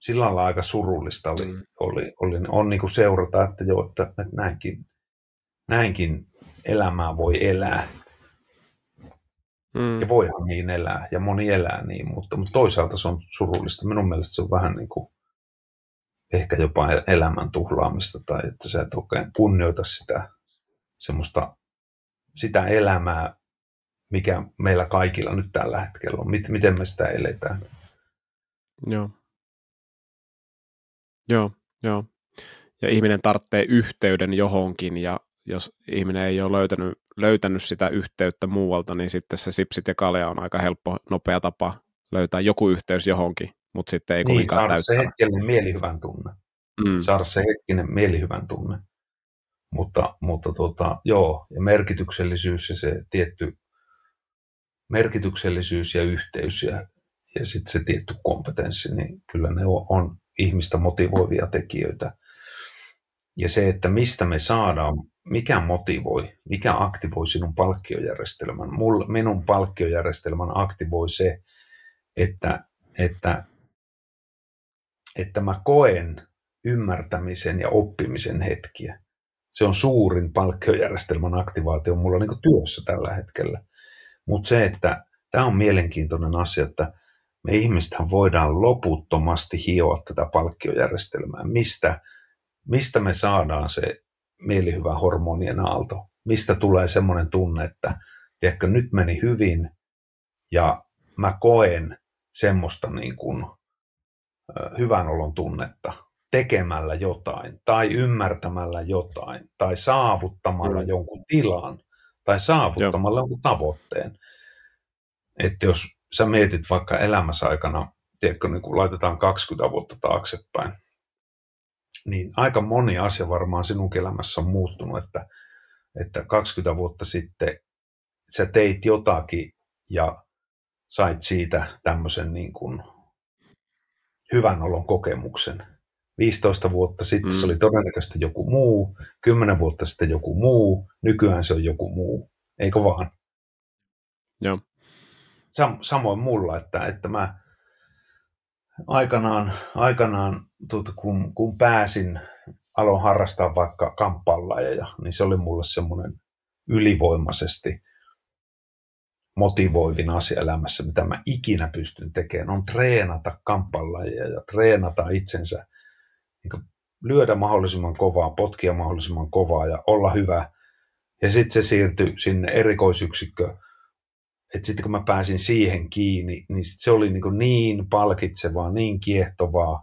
Sillä lailla aika surullista oli, mm. oli, oli on niin kuin seurata, että joo, että, että näinkin, näinkin elämää voi elää. Mm. Ja voihan niin elää, ja moni elää niin, mutta, mutta toisaalta se on surullista. Minun mielestä se on vähän niin kuin ehkä jopa elämän tuhlaamista, tai että sä et oikein kunnioita sitä semmoista sitä elämää, mikä meillä kaikilla nyt tällä hetkellä on. Miten me sitä eletään. Joo. Joo, joo. Ja ihminen tarvitsee yhteyden johonkin, ja jos ihminen ei ole löytänyt, löytänyt sitä yhteyttä muualta, niin sitten se sipsit ja kalja on aika helppo, nopea tapa löytää joku yhteys johonkin, mutta sitten ei niin, saada se hetkinen mielihyvän tunne. Mm. Saada se hetkinen mielihyvän tunne. Mutta, mutta tota, joo, ja merkityksellisyys ja se tietty merkityksellisyys ja yhteys ja, ja sitten se tietty kompetenssi, niin kyllä ne on, on ihmistä motivoivia tekijöitä. Ja se, että mistä me saadaan, mikä motivoi, mikä aktivoi sinun palkkiojärjestelmän. Mul, minun palkkiojärjestelmän aktivoi se, että, että, että mä koen ymmärtämisen ja oppimisen hetkiä se on suurin palkkiojärjestelmän aktivaatio mulla niin työssä tällä hetkellä. Mutta se, että tämä on mielenkiintoinen asia, että me ihmistähän voidaan loputtomasti hioa tätä palkkiojärjestelmää. Mistä, mistä me saadaan se mielihyvä hormonien aalto? Mistä tulee semmoinen tunne, että tiedätkö, nyt meni hyvin ja mä koen semmoista niin kuin, hyvän olon tunnetta tekemällä jotain tai ymmärtämällä jotain tai saavuttamalla mm. jonkun tilan tai saavuttamalla Joo. jonkun tavoitteen. Että jos sä mietit vaikka elämässä aikana, tiedätkö, niin kun laitetaan 20 vuotta taaksepäin, niin aika moni asia varmaan sinun elämässä on muuttunut, että, että 20 vuotta sitten sä teit jotakin ja sait siitä tämmöisen niin kuin hyvän olon kokemuksen. 15 vuotta sitten mm. se oli todennäköisesti joku muu, 10 vuotta sitten joku muu, nykyään se on joku muu, eikö vaan? Joo. Sam- samoin mulla, että, että mä aikanaan, aikanaan tuota, kun, kun pääsin, aloin harrastaa vaikka kamppaillajeja, niin se oli mulle semmoinen ylivoimaisesti motivoivin asia elämässä, mitä mä ikinä pystyn tekemään, on treenata kamppaillajeja ja treenata itsensä niin lyödä mahdollisimman kovaa, potkia mahdollisimman kovaa ja olla hyvä. Ja sitten se siirtyi sinne erikoisyksikkö. Että sitten kun mä pääsin siihen kiinni, niin sit se oli niin, niin palkitsevaa, niin kiehtovaa,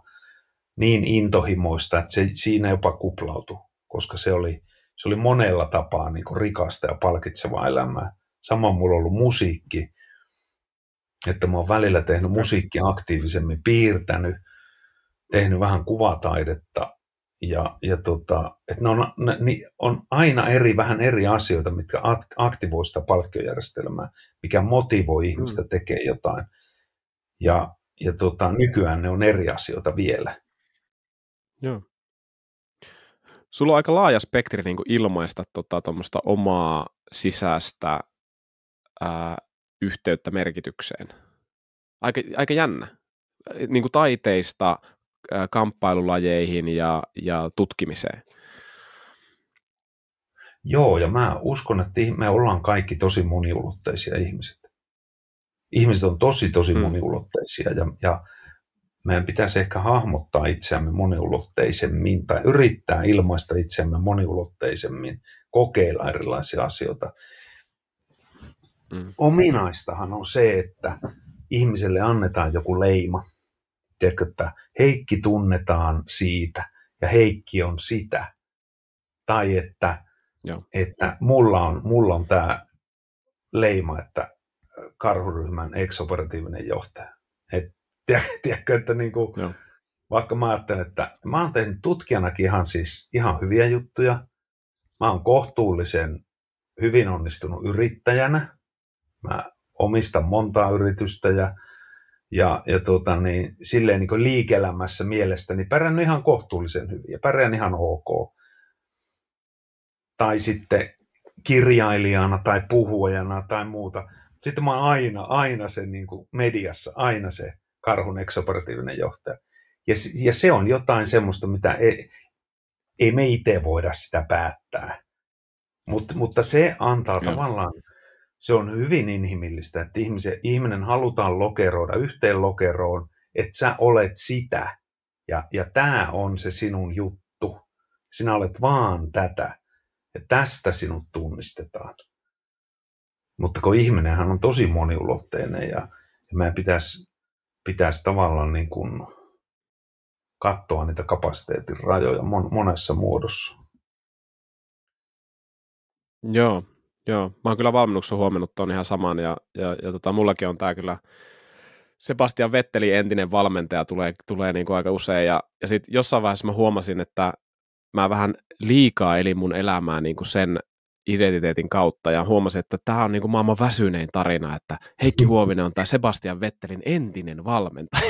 niin intohimoista, että se siinä jopa kuplautui, koska se oli, se oli monella tapaa niin rikasta ja palkitsevaa elämää. Samoin mulla on ollut musiikki, että mä oon välillä tehnyt musiikkia aktiivisemmin, piirtänyt – tehnyt vähän kuvataidetta ja, ja tota, että ne on, ne, ne on aina eri, vähän eri asioita, mitkä aktivoi sitä palkkiojärjestelmää, mikä motivoi ihmistä mm. tekemään jotain. Ja, ja tota, nykyään ne on eri asioita vielä. Joo. Sulla on aika laaja spektri niin ilmaista tota, omaa sisäistä ää, yhteyttä merkitykseen. Aika, aika jännä. Niin kuin taiteista kamppailulajeihin ja, ja tutkimiseen. Joo, ja mä uskon, että me ollaan kaikki tosi moniulotteisia ihmiset. Ihmiset on tosi, tosi mm. moniulotteisia, ja, ja meidän pitäisi ehkä hahmottaa itseämme moniulotteisemmin tai yrittää ilmaista itseämme moniulotteisemmin, kokeilla erilaisia asioita. Mm. Ominaistahan on se, että ihmiselle annetaan joku leima. Tiedätkö, että Heikki tunnetaan siitä ja Heikki on sitä. Tai että, Joo. että mulla on, mulla on tämä leima, että karhuryhmän ex-operatiivinen johtaja. Et, [LAUGHS] tiedätkö, että niin kuin, vaikka mä ajattelen, että mä oon tehnyt tutkijanakin ihan siis ihan hyviä juttuja. Mä oon kohtuullisen hyvin onnistunut yrittäjänä. Mä omistan montaa yritystä ja, ja, ja tuota, niin, silleen niin liike-elämässä mielestäni pärjännyt ihan kohtuullisen hyvin ja pärjään ihan ok. Tai sitten kirjailijana tai puhujana tai muuta. Sitten mä oon aina, aina se niin kuin mediassa, aina se karhun eksoperatiivinen johtaja. Ja, ja se on jotain semmoista, mitä ei, ei me itse voida sitä päättää. Mut, mutta se antaa Joo. tavallaan se on hyvin inhimillistä, että ihmisen, ihminen halutaan lokeroida yhteen lokeroon, että sä olet sitä ja, ja tämä on se sinun juttu. Sinä olet vaan tätä ja tästä sinut tunnistetaan. Mutta kun ihminenhän on tosi moniulotteinen ja, ja meidän pitäisi, pitäisi tavallaan niin kuin katsoa niitä kapasiteetin rajoja mon, monessa muodossa. Joo, Joo, mä oon kyllä valmennuksessa huomannut tuon ihan saman ja, ja, ja tota, mullakin on tää kyllä Sebastian Vetteli entinen valmentaja tulee, tulee niin kuin aika usein ja, ja sitten jossain vaiheessa mä huomasin, että mä vähän liikaa elin mun elämää niin kuin sen identiteetin kautta ja huomasin, että tämä on niin kuin maailman väsynein tarina, että Heikki Huovinen on tämä Sebastian Vettelin entinen valmentaja.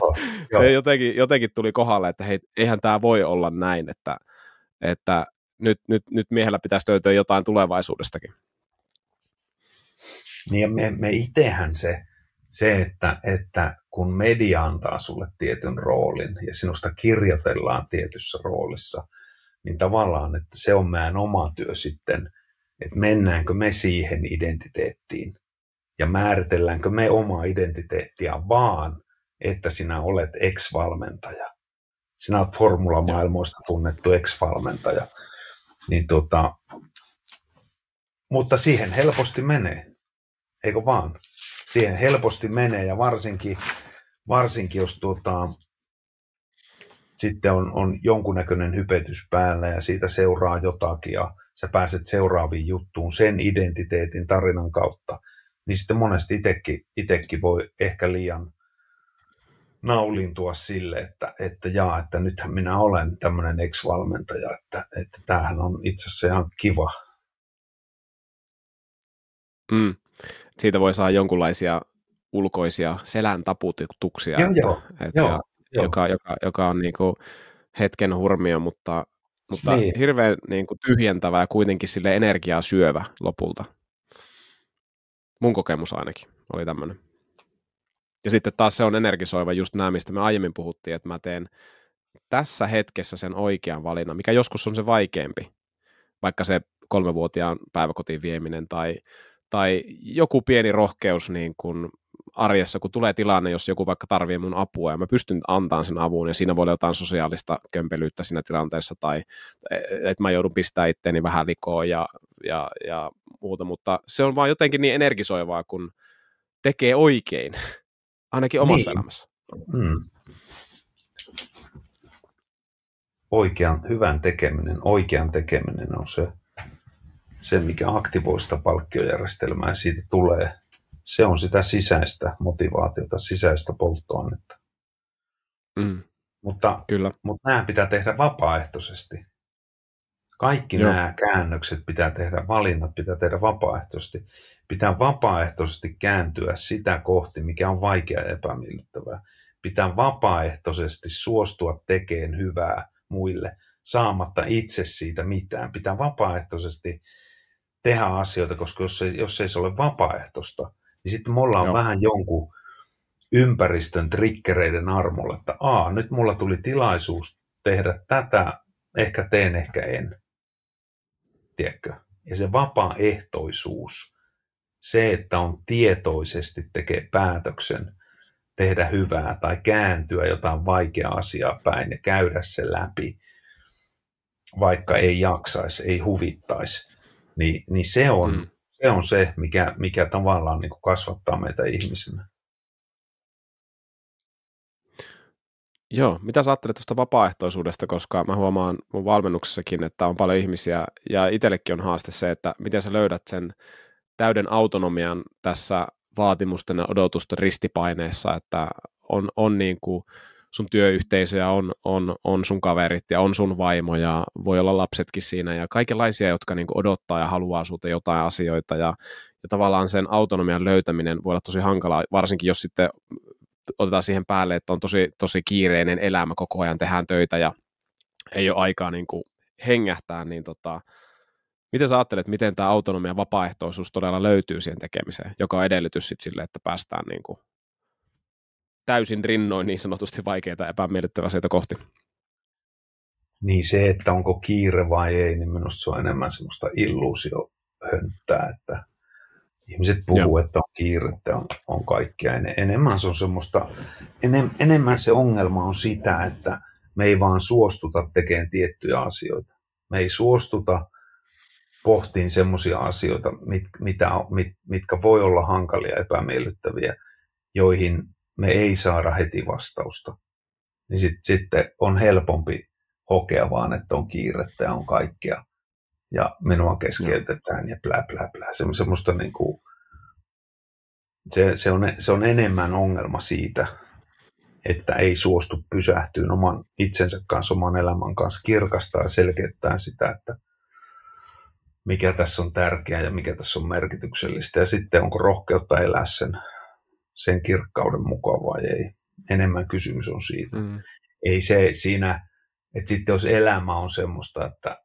Joo, [LAUGHS] Se jotenkin, jotenkin tuli kohdalle, että hei, eihän tämä voi olla näin, että, että nyt, nyt, nyt miehellä pitäisi löytyä jotain tulevaisuudestakin. Niin me, me itsehän se, se että, että kun media antaa sulle tietyn roolin ja sinusta kirjoitellaan tietyssä roolissa, niin tavallaan, että se on meidän oma työ sitten, että mennäänkö me siihen identiteettiin ja määritelläänkö me omaa identiteettiä vaan, että sinä olet ex-valmentaja. Sinä olet formulamaailmoista tunnettu ex-valmentaja niin tota, mutta siihen helposti menee, eikö vaan? Siihen helposti menee ja varsinkin, varsinkin jos tuota, sitten on, on jonkunnäköinen hypetys päällä ja siitä seuraa jotakin ja sä pääset seuraaviin juttuun sen identiteetin tarinan kautta, niin sitten monesti itsekin voi ehkä liian naulintua sille, että, että jaa, että nythän minä olen tämmöinen ex-valmentaja, että, että tämähän on itse asiassa ihan kiva. Mm. Siitä voi saada jonkunlaisia ulkoisia selän taputuksia, joo, että, joo, että, joo. Joka, joka, joka on niin kuin hetken hurmio, mutta, mutta niin. hirveän niin kuin tyhjentävä ja kuitenkin sille energiaa syövä lopulta. Mun kokemus ainakin oli tämmöinen. Ja sitten taas se on energisoiva just nämä, mistä me aiemmin puhuttiin, että mä teen tässä hetkessä sen oikean valinnan, mikä joskus on se vaikeampi, vaikka se kolmevuotiaan päiväkotiin vieminen tai, tai joku pieni rohkeus niin kuin arjessa, kun tulee tilanne, jos joku vaikka tarvii mun apua ja mä pystyn antamaan sen avun ja siinä voi olla jotain sosiaalista kömpelyyttä siinä tilanteessa tai että mä joudun pistämään itteeni vähän likoon ja, ja, ja muuta, mutta se on vaan jotenkin niin energisoivaa, kun tekee oikein ainakin omassa niin. elämässä. Hmm. Oikean, hyvän tekeminen, oikean tekeminen on se, se, mikä aktivoi sitä palkkiojärjestelmää ja siitä tulee. Se on sitä sisäistä motivaatiota, sisäistä polttoainetta. Mm. Mutta, Kyllä. mutta nämä pitää tehdä vapaaehtoisesti. Kaikki Joo. nämä käännökset pitää tehdä, valinnat pitää tehdä vapaaehtoisesti pitää vapaaehtoisesti kääntyä sitä kohti, mikä on vaikea ja epämiellyttävää. Pitää vapaaehtoisesti suostua tekemään hyvää muille, saamatta itse siitä mitään. Pitää vapaaehtoisesti tehdä asioita, koska jos ei, jos ei se ole vapaaehtoista, niin sitten me ollaan Joo. vähän jonkun ympäristön trikkereiden armolla, että aa, nyt mulla tuli tilaisuus tehdä tätä, ehkä teen, ehkä en. tiedätkö? Ja se vapaaehtoisuus, se, että on tietoisesti tekee päätöksen tehdä hyvää tai kääntyä jotain vaikeaa asiaa päin ja käydä se läpi, vaikka ei jaksaisi, ei huvittaisi, niin, niin se, on, mm. se on se, mikä, mikä tavallaan niin kasvattaa meitä ihmisenä. Joo, mitä sä ajattelet tuosta vapaaehtoisuudesta, koska mä huomaan mun valmennuksessakin, että on paljon ihmisiä, ja itsellekin on haaste se, että miten sä löydät sen täyden autonomian tässä vaatimusten ja odotusten ristipaineessa, että on, on niin kuin sun työyhteisö ja on, on, on sun kaverit ja on sun vaimo ja voi olla lapsetkin siinä ja kaikenlaisia, jotka niin kuin odottaa ja haluaa sulta jotain asioita ja, ja tavallaan sen autonomian löytäminen voi olla tosi hankalaa, varsinkin jos sitten otetaan siihen päälle, että on tosi, tosi kiireinen elämä, koko ajan tehdään töitä ja ei ole aikaa niin kuin hengähtää, niin tota, miten sä ajattelet, miten tämä autonomia ja vapaaehtoisuus todella löytyy siihen tekemiseen, joka on edellytys sit sille, että päästään niin kuin täysin rinnoin niin sanotusti vaikeita epämiellyttäviä asioita kohti? Niin se, että onko kiire vai ei, niin minusta se on enemmän semmoista illuusiohönttää, että ihmiset puhuu, Joo. että on kiirettä, on, on kaikkia. En, enemmän se on semmoista, enem, enemmän se ongelma on sitä, että me ei vaan suostuta tekemään tiettyjä asioita. Me ei suostuta pohtiin semmoisia asioita, mit, mitä, mit, mitkä voi olla hankalia epämiellyttäviä, joihin me ei saada heti vastausta. Niin sit, sitten on helpompi hokea vaan, että on kiirettä ja on kaikkea ja minua keskeytetään ja plää, plää, plää. Se, semmoista niin kuin, se, se, on, se on enemmän ongelma siitä, että ei suostu pysähtyyn oman itsensä kanssa, oman elämän kanssa, kirkastaa ja selkeyttää sitä, että mikä tässä on tärkeää ja mikä tässä on merkityksellistä. Ja sitten onko rohkeutta elää sen, sen kirkkauden mukaan vai ei. Enemmän kysymys on siitä. Mm. Ei se siinä, että sitten jos elämä on semmoista, että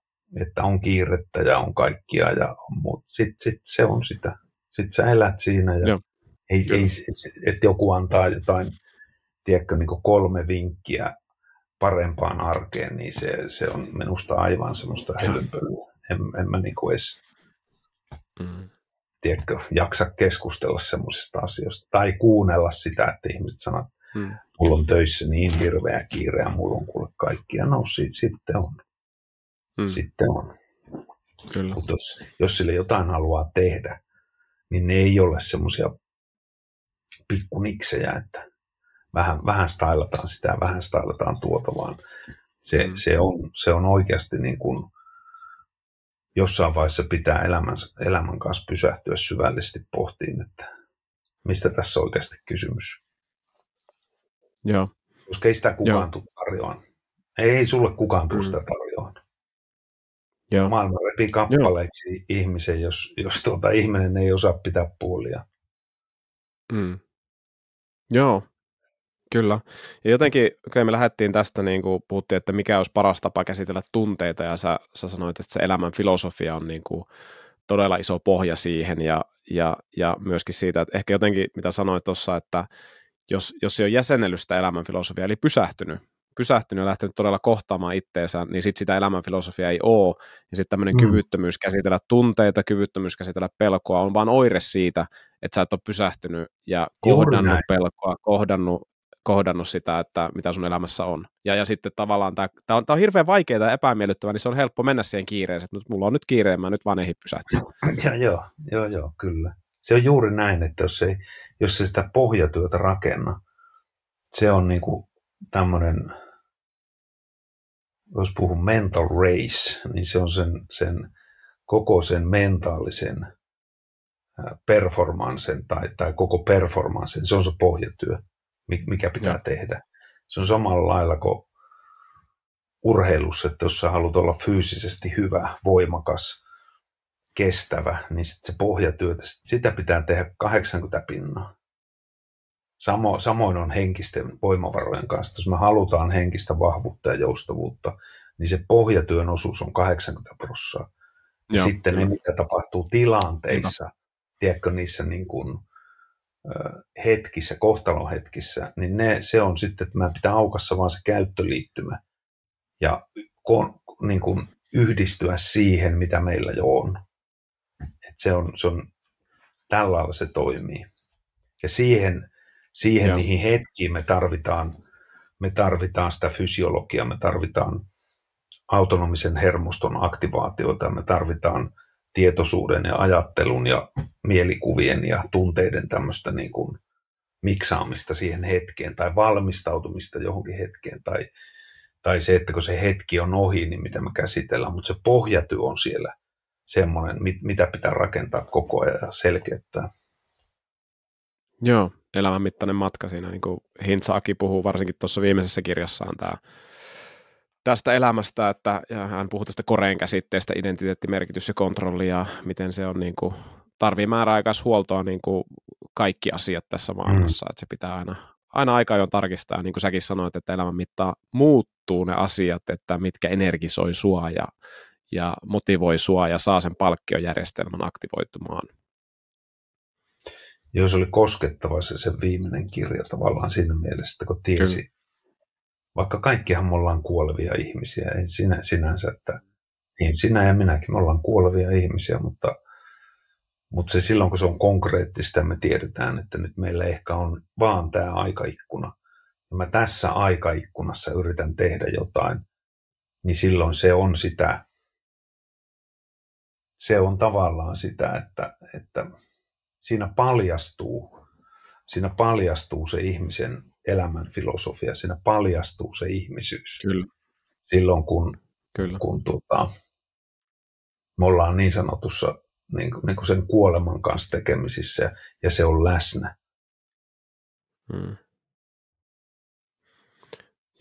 että on kiirettä ja on kaikkia ja on muut. Sitten sit se on sitä. Sitten sä elät siinä ja ei, ei, että joku antaa jotain, tiedätkö, niin kolme vinkkiä parempaan arkeen, niin se, se on minusta aivan semmoista hölynpölyä. En, en mä niin kuin edes, mm. tiedätkö, jaksa keskustella semmoisista asioista tai kuunnella sitä, että ihmiset sanoo, mm. mulla on töissä niin hirveä kiire ja mulla on kuule kaikkia. No sitten on mm. sitten on. Kyllä. Mutta jos, jos sille jotain haluaa tehdä, niin ne ei ole semmoisia pikkuniksejä, että vähän, vähän stylataan sitä ja vähän stylataan tuota, vaan se, mm. se, on, se on oikeasti niin kuin, jossain vaiheessa pitää elämän, elämän kanssa pysähtyä syvällisesti pohtiin, että mistä tässä on oikeasti kysymys. Joo. Koska ei sitä kukaan tule tarjoamaan. Ei sulle kukaan tule mm. sitä tarjoamaan. Joo. Maailma repii kappaleiksi Joo. ihmisen, jos, jos tuota, ihminen ei osaa pitää puolia. Mm. Joo, kyllä. Ja jotenkin, kun me lähdettiin tästä, niin kuin puhuttiin, että mikä olisi paras tapa käsitellä tunteita, ja sä, sä sanoit, että se elämän filosofia on niin kuin todella iso pohja siihen, ja, ja, ja myöskin siitä, että ehkä jotenkin, mitä sanoit tuossa, että jos, jos se on jäsennellyt sitä elämän filosofiaa, eli pysähtynyt, pysähtynyt ja lähtenyt todella kohtaamaan itteensä, niin sitten sitä elämänfilosofiaa ei ole. Ja sitten tämmöinen mm. kyvyttömyys käsitellä tunteita, kyvyttömyys käsitellä pelkoa on vaan oire siitä, että sä et ole pysähtynyt ja kohdannut pelkoa, kohdannut, kohdannut sitä, että mitä sun elämässä on. Ja, ja sitten tavallaan tämä, on, tämä on hirveän vaikeaa ja epämiellyttävää, niin se on helppo mennä siihen kiireeseen, että nyt mulla on nyt kiire, mä nyt vaan ehdi pysähtyä. [CLEARS THROAT] Ja, joo, joo, joo, kyllä. Se on juuri näin, että jos ei, jos se sitä pohjatyötä rakenna, se on niin kuin tämmöinen, jos puhun mental race, niin se on sen, sen koko sen mentaalisen performanssin tai, tai koko performanssin, se on se pohjatyö, mikä pitää ja. tehdä. Se on samalla lailla kuin urheilussa, että jos sä haluat olla fyysisesti hyvä, voimakas, kestävä, niin sit se pohjatyötä, sitä pitää tehdä 80 pinnaa. Samo, samoin on henkisten voimavarojen kanssa. Jos me halutaan henkistä vahvuutta ja joustavuutta, niin se pohjatyön osuus on 80 prosenttia. Ja Joo, sitten kyllä. ne, mitä tapahtuu tilanteissa, Hyvä. tiedätkö, niissä niin kuin, hetkissä, kohtalonhetkissä, niin ne, se on sitten, että mä pitää aukassa vaan se käyttöliittymä. Ja kon, niin kuin yhdistyä siihen, mitä meillä jo on. Et se on, se on tällä lailla se toimii. Ja siihen, siihen Joo. niihin hetkiin me tarvitaan, me tarvitaan sitä fysiologiaa, me tarvitaan autonomisen hermoston aktivaatiota, me tarvitaan tietoisuuden ja ajattelun ja mielikuvien ja tunteiden tämmöistä niin kuin miksaamista siihen hetkeen tai valmistautumista johonkin hetkeen tai, tai se, että kun se hetki on ohi, niin mitä me käsitellään, mutta se pohjatyö on siellä semmoinen, mit, mitä pitää rakentaa koko ajan ja selkeyttää. Joo, elämän mittainen matka siinä, niin kuin Hintsaaki puhuu varsinkin tuossa viimeisessä kirjassaan tämä tästä elämästä, että ja hän puhuu tästä Koreen käsitteestä, identiteettimerkitys ja kontrolli ja miten se on niin kuin, tarvii määräaikaishuoltoa niin kuin kaikki asiat tässä maailmassa, mm. että se pitää aina, aina aika ajoin tarkistaa, niin kuin säkin sanoit, että elämän mittaan muuttuu ne asiat, että mitkä energisoi sua ja, ja motivoi sua ja saa sen palkkiojärjestelmän aktivoitumaan. Joo, se oli koskettava se, se viimeinen kirja tavallaan siinä mielessä, kun tiesi, Kyllä vaikka kaikkihan me ollaan kuolevia ihmisiä, ei sinä, sinänsä, että niin sinä ja minäkin me ollaan kuolevia ihmisiä, mutta, mutta se silloin kun se on konkreettista me tiedetään, että nyt meillä ehkä on vaan tämä aikaikkuna, ja mä tässä aikaikkunassa yritän tehdä jotain, niin silloin se on sitä, se on tavallaan sitä, että, että siinä paljastuu, siinä paljastuu se ihmisen elämän filosofia, siinä paljastuu se ihmisyys. Kyllä. Silloin kun, Kyllä. kun tota, me ollaan niin sanotussa niin niin kuin sen kuoleman kanssa tekemisissä ja se on läsnä. Hmm.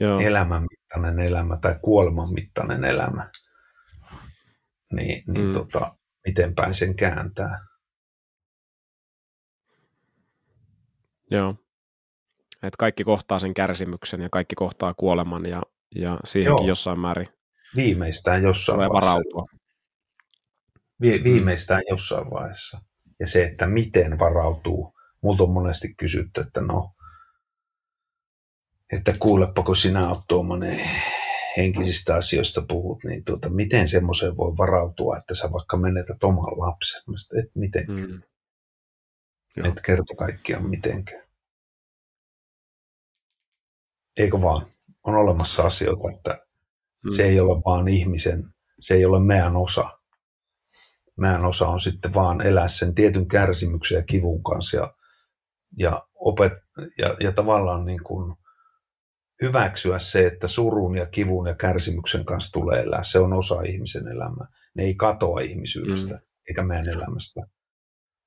Joo. Elämän mittainen elämä tai kuoleman mittainen elämä. Niin, niin hmm. tota, miten päin sen kääntää. Joo. Että kaikki kohtaa sen kärsimyksen ja kaikki kohtaa kuoleman ja, ja siihenkin Joo. jossain määrin viimeistään jossain tulee varautua. Vi, mm. viimeistään mm. jossain vaiheessa. Ja se, että miten varautuu. Multa on monesti kysytty, että no, että kuulepa, kun sinä olet tuommoinen henkisistä asioista puhut, niin tuota, miten semmoiseen voi varautua, että sä vaikka menetät oman lapsen? Mä sitä, et mitenkään. Mm. Et kerto kaikkiaan mitenkään. Eikö vaan? On olemassa asioita, että mm. se ei ole vaan ihmisen, se ei ole meidän osa. Meidän osa on sitten vaan elää sen tietyn kärsimyksen ja kivun kanssa ja, ja, opet, ja, ja tavallaan niin kuin hyväksyä se, että surun ja kivun ja kärsimyksen kanssa tulee elää. Se on osa ihmisen elämää. Ne ei katoa ihmisyydestä mm. eikä meidän elämästä.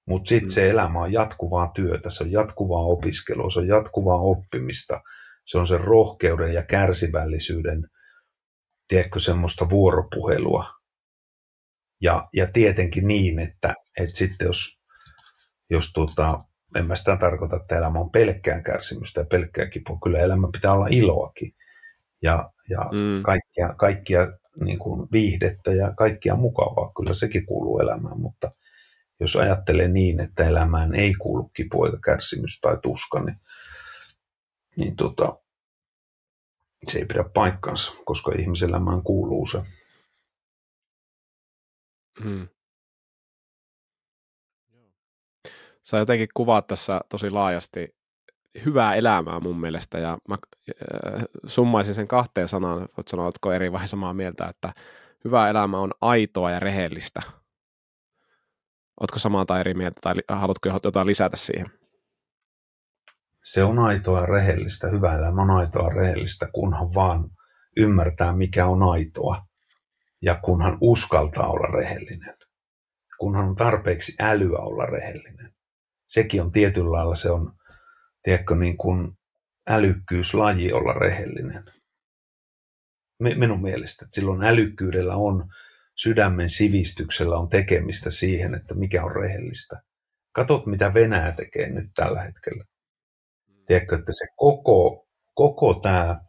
Mutta sitten mm. se elämä on jatkuvaa työtä, se on jatkuvaa opiskelua, se on jatkuvaa oppimista, se on sen rohkeuden ja kärsivällisyyden, tiedätkö, semmoista vuoropuhelua. Ja, ja tietenkin niin, että, että sitten jos, jos tuota, en mä sitä tarkoita, että elämä on pelkkää kärsimystä ja pelkkää kipua, kyllä elämä pitää olla iloakin ja, ja mm. kaikkia, kaikkia niin kuin viihdettä ja kaikkia mukavaa, kyllä sekin kuuluu elämään, mutta jos ajattelee niin, että elämään ei kuulu kipu eikä kärsimys tai tuska, niin niin tota, se ei pidä paikkansa, koska ihmiselämään kuuluu se. Hmm. Sä jotenkin kuvaat tässä tosi laajasti hyvää elämää mun mielestä, ja mä äh, summaisin sen kahteen sanaan, voit sanoa, oletko eri vai samaa mieltä, että hyvä elämä on aitoa ja rehellistä. Oletko samaa tai eri mieltä, tai haluatko jotain lisätä siihen? Se on aitoa ja rehellistä. Hyvä elämä on aitoa ja rehellistä, kunhan vaan ymmärtää, mikä on aitoa. Ja kunhan uskaltaa olla rehellinen. Kunhan on tarpeeksi älyä olla rehellinen. Sekin on tietyllä lailla, se on, tiedätkö, niin kuin älykkyyslaji olla rehellinen. Minun mielestä, että silloin älykkyydellä on, sydämen sivistyksellä on tekemistä siihen, että mikä on rehellistä. Katot, mitä Venäjä tekee nyt tällä hetkellä tiedätkö, että se koko, koko tämä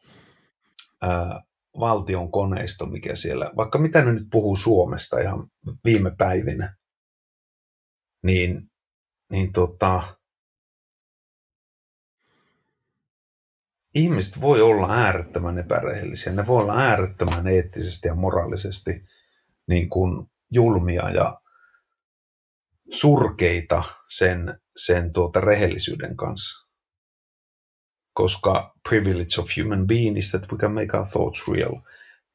ää, valtion koneisto, mikä siellä, vaikka mitä ne nyt puhuu Suomesta ihan viime päivinä, niin, niin tota, ihmiset voi olla äärettömän epärehellisiä, ne voi olla äärettömän eettisesti ja moraalisesti niin kuin julmia ja surkeita sen, sen tuota rehellisyyden kanssa. Koska privilege of human being is that we can make our thoughts real.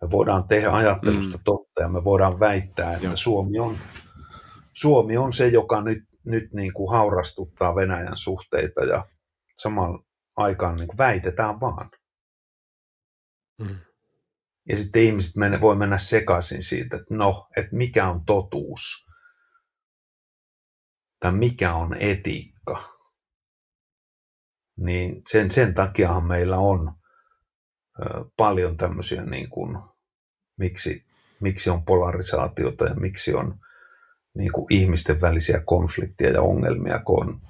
Me voidaan tehdä ajattelusta mm. totta ja me voidaan väittää, että Suomi on, Suomi on se, joka nyt, nyt niin kuin haurastuttaa Venäjän suhteita ja samalla aikaan niin kuin väitetään vaan. Mm. Ja sitten ihmiset mene, voi mennä sekaisin siitä, että no, että mikä on totuus tai mikä on etiikka. Niin sen, sen takiahan meillä on ö, paljon tämmöisiä, niin kuin, miksi, miksi on polarisaatiota ja miksi on niin kuin ihmisten välisiä konflikteja ja ongelmia, kun on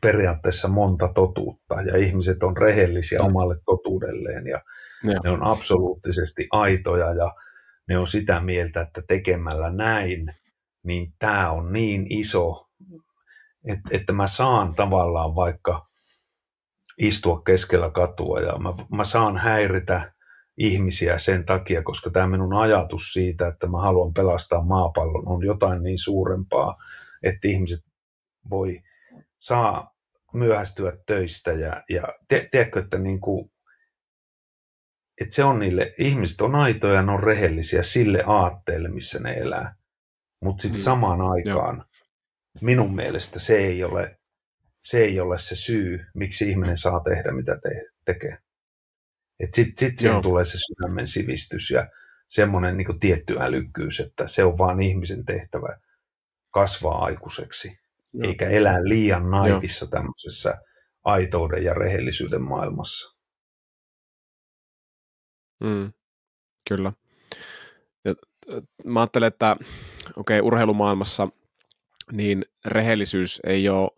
periaatteessa monta totuutta ja ihmiset on rehellisiä mm. omalle totuudelleen ja ja. ne on absoluuttisesti aitoja ja ne on sitä mieltä, että tekemällä näin, niin tämä on niin iso, että, että mä saan tavallaan vaikka istua keskellä katua ja mä, mä saan häiritä ihmisiä sen takia, koska tämä minun ajatus siitä, että mä haluan pelastaa maapallon, on jotain niin suurempaa, että ihmiset voi saa myöhästyä töistä ja, ja te, tiedätkö, että niin kuin, että se on niille, ihmiset on aitoja, ne on rehellisiä sille aatteelle, missä ne elää. Mutta sitten mm. samaan aikaan Joo. minun mielestä se ei, ole, se ei ole se syy, miksi ihminen saa tehdä mitä te, tekee. Sitten sit siihen tulee se sydämen sivistys ja semmoinen niin tietty älykkyys, että se on vaan ihmisen tehtävä kasvaa aikuiseksi, Joo. eikä elää liian naivissa Joo. tämmöisessä aitouden ja rehellisyyden maailmassa. Mm, kyllä. Ja, mä ajattelen, että okei, okay, urheilumaailmassa niin rehellisyys ei ole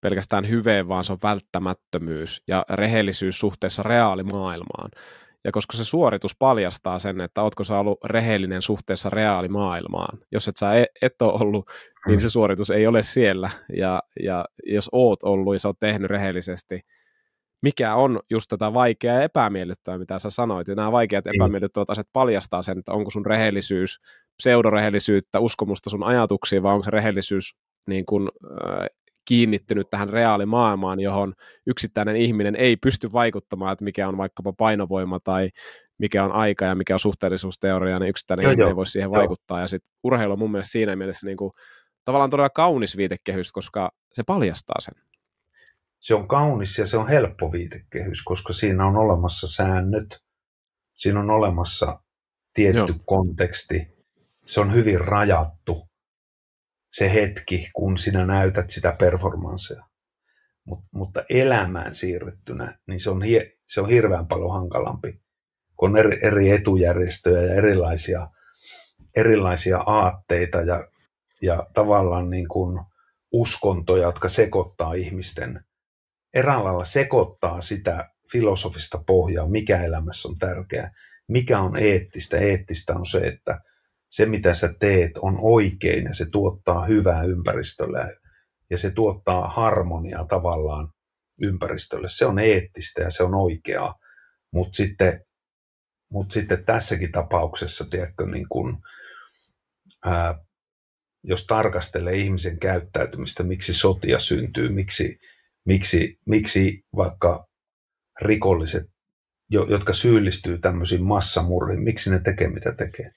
pelkästään hyve, vaan se on välttämättömyys ja rehellisyys suhteessa reaalimaailmaan. Ja koska se suoritus paljastaa sen, että ootko sä ollut rehellinen suhteessa reaalimaailmaan. Jos et sä e-, et ole ollut, niin se suoritus ei ole siellä. Ja, ja jos oot ollut ja sä oot tehnyt rehellisesti, mikä on just tätä vaikeaa ja epämiellyttävää, mitä sä sanoit. Ja nämä vaikeat mm. epämiellyttävät asiat paljastaa sen, että onko sun rehellisyys, pseudorehellisyyttä, uskomusta sun ajatuksiin, vai onko se rehellisyys niin kuin, äh, kiinnittynyt tähän reaalimaailmaan, johon yksittäinen ihminen ei pysty vaikuttamaan, että mikä on vaikkapa painovoima tai mikä on aika ja mikä on suhteellisuusteoria, niin yksittäinen joo, ihminen joo. ei voi siihen joo. vaikuttaa. Ja sitten urheilu on mun mielestä siinä mielessä niin kuin, tavallaan todella kaunis viitekehys, koska se paljastaa sen se on kaunis ja se on helppo viitekehys, koska siinä on olemassa säännöt, siinä on olemassa tietty Joo. konteksti, se on hyvin rajattu se hetki, kun sinä näytät sitä performanssia. Mut, mutta elämään siirrettynä, niin se on, hie, se on hirveän paljon hankalampi, kun on eri, eri etujärjestöjä ja erilaisia, erilaisia aatteita ja, ja tavallaan niin kuin uskontoja, jotka sekoittaa ihmisten eräällä lailla sekoittaa sitä filosofista pohjaa, mikä elämässä on tärkeää, mikä on eettistä. Eettistä on se, että se mitä sä teet on oikein ja se tuottaa hyvää ympäristölle ja se tuottaa harmoniaa tavallaan ympäristölle. Se on eettistä ja se on oikeaa, mutta sitten, mut sitten tässäkin tapauksessa, tiedätkö, niin kun, ää, jos tarkastelee ihmisen käyttäytymistä, miksi sotia syntyy, miksi, miksi, miksi vaikka rikolliset, jotka syyllistyy tämmöisiin massamurhiin, miksi ne tekee mitä tekee.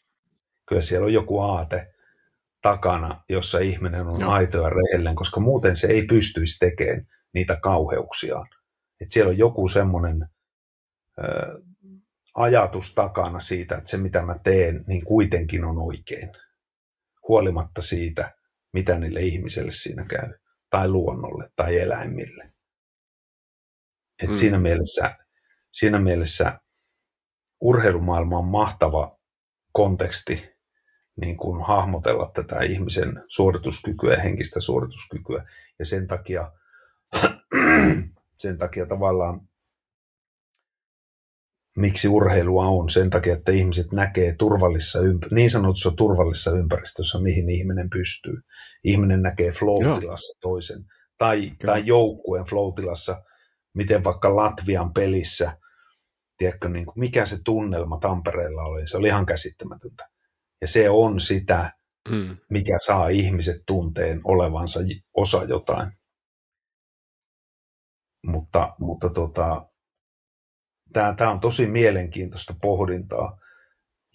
Kyllä siellä on joku aate takana, jossa ihminen on Joo. aito ja rehellinen, koska muuten se ei pystyisi tekemään niitä kauheuksiaan. Et siellä on joku semmoinen ö, ajatus takana siitä, että se mitä mä teen, niin kuitenkin on oikein, huolimatta siitä, mitä niille ihmisille siinä käy tai luonnolle tai eläimille. Et mm. siinä, mielessä, siinä mielessä urheilumaailma on mahtava konteksti niin kuin hahmotella tätä ihmisen suorituskykyä ja henkistä suorituskykyä. Ja sen takia, [CLEARS THROAT] sen takia tavallaan miksi urheilua on, sen takia, että ihmiset näkee turvallisessa, niin sanotussa turvallisessa ympäristössä, mihin ihminen pystyy. Ihminen näkee flow-tilassa toisen, tai, tai joukkueen flow-tilassa, miten vaikka Latvian pelissä, tiedätkö, niin kuin, mikä se tunnelma Tampereella oli, se oli ihan käsittämätöntä. Ja se on sitä, Mm. mikä saa ihmiset tunteen olevansa osa jotain. Mutta, mutta tota, tämä on tosi mielenkiintoista pohdintaa.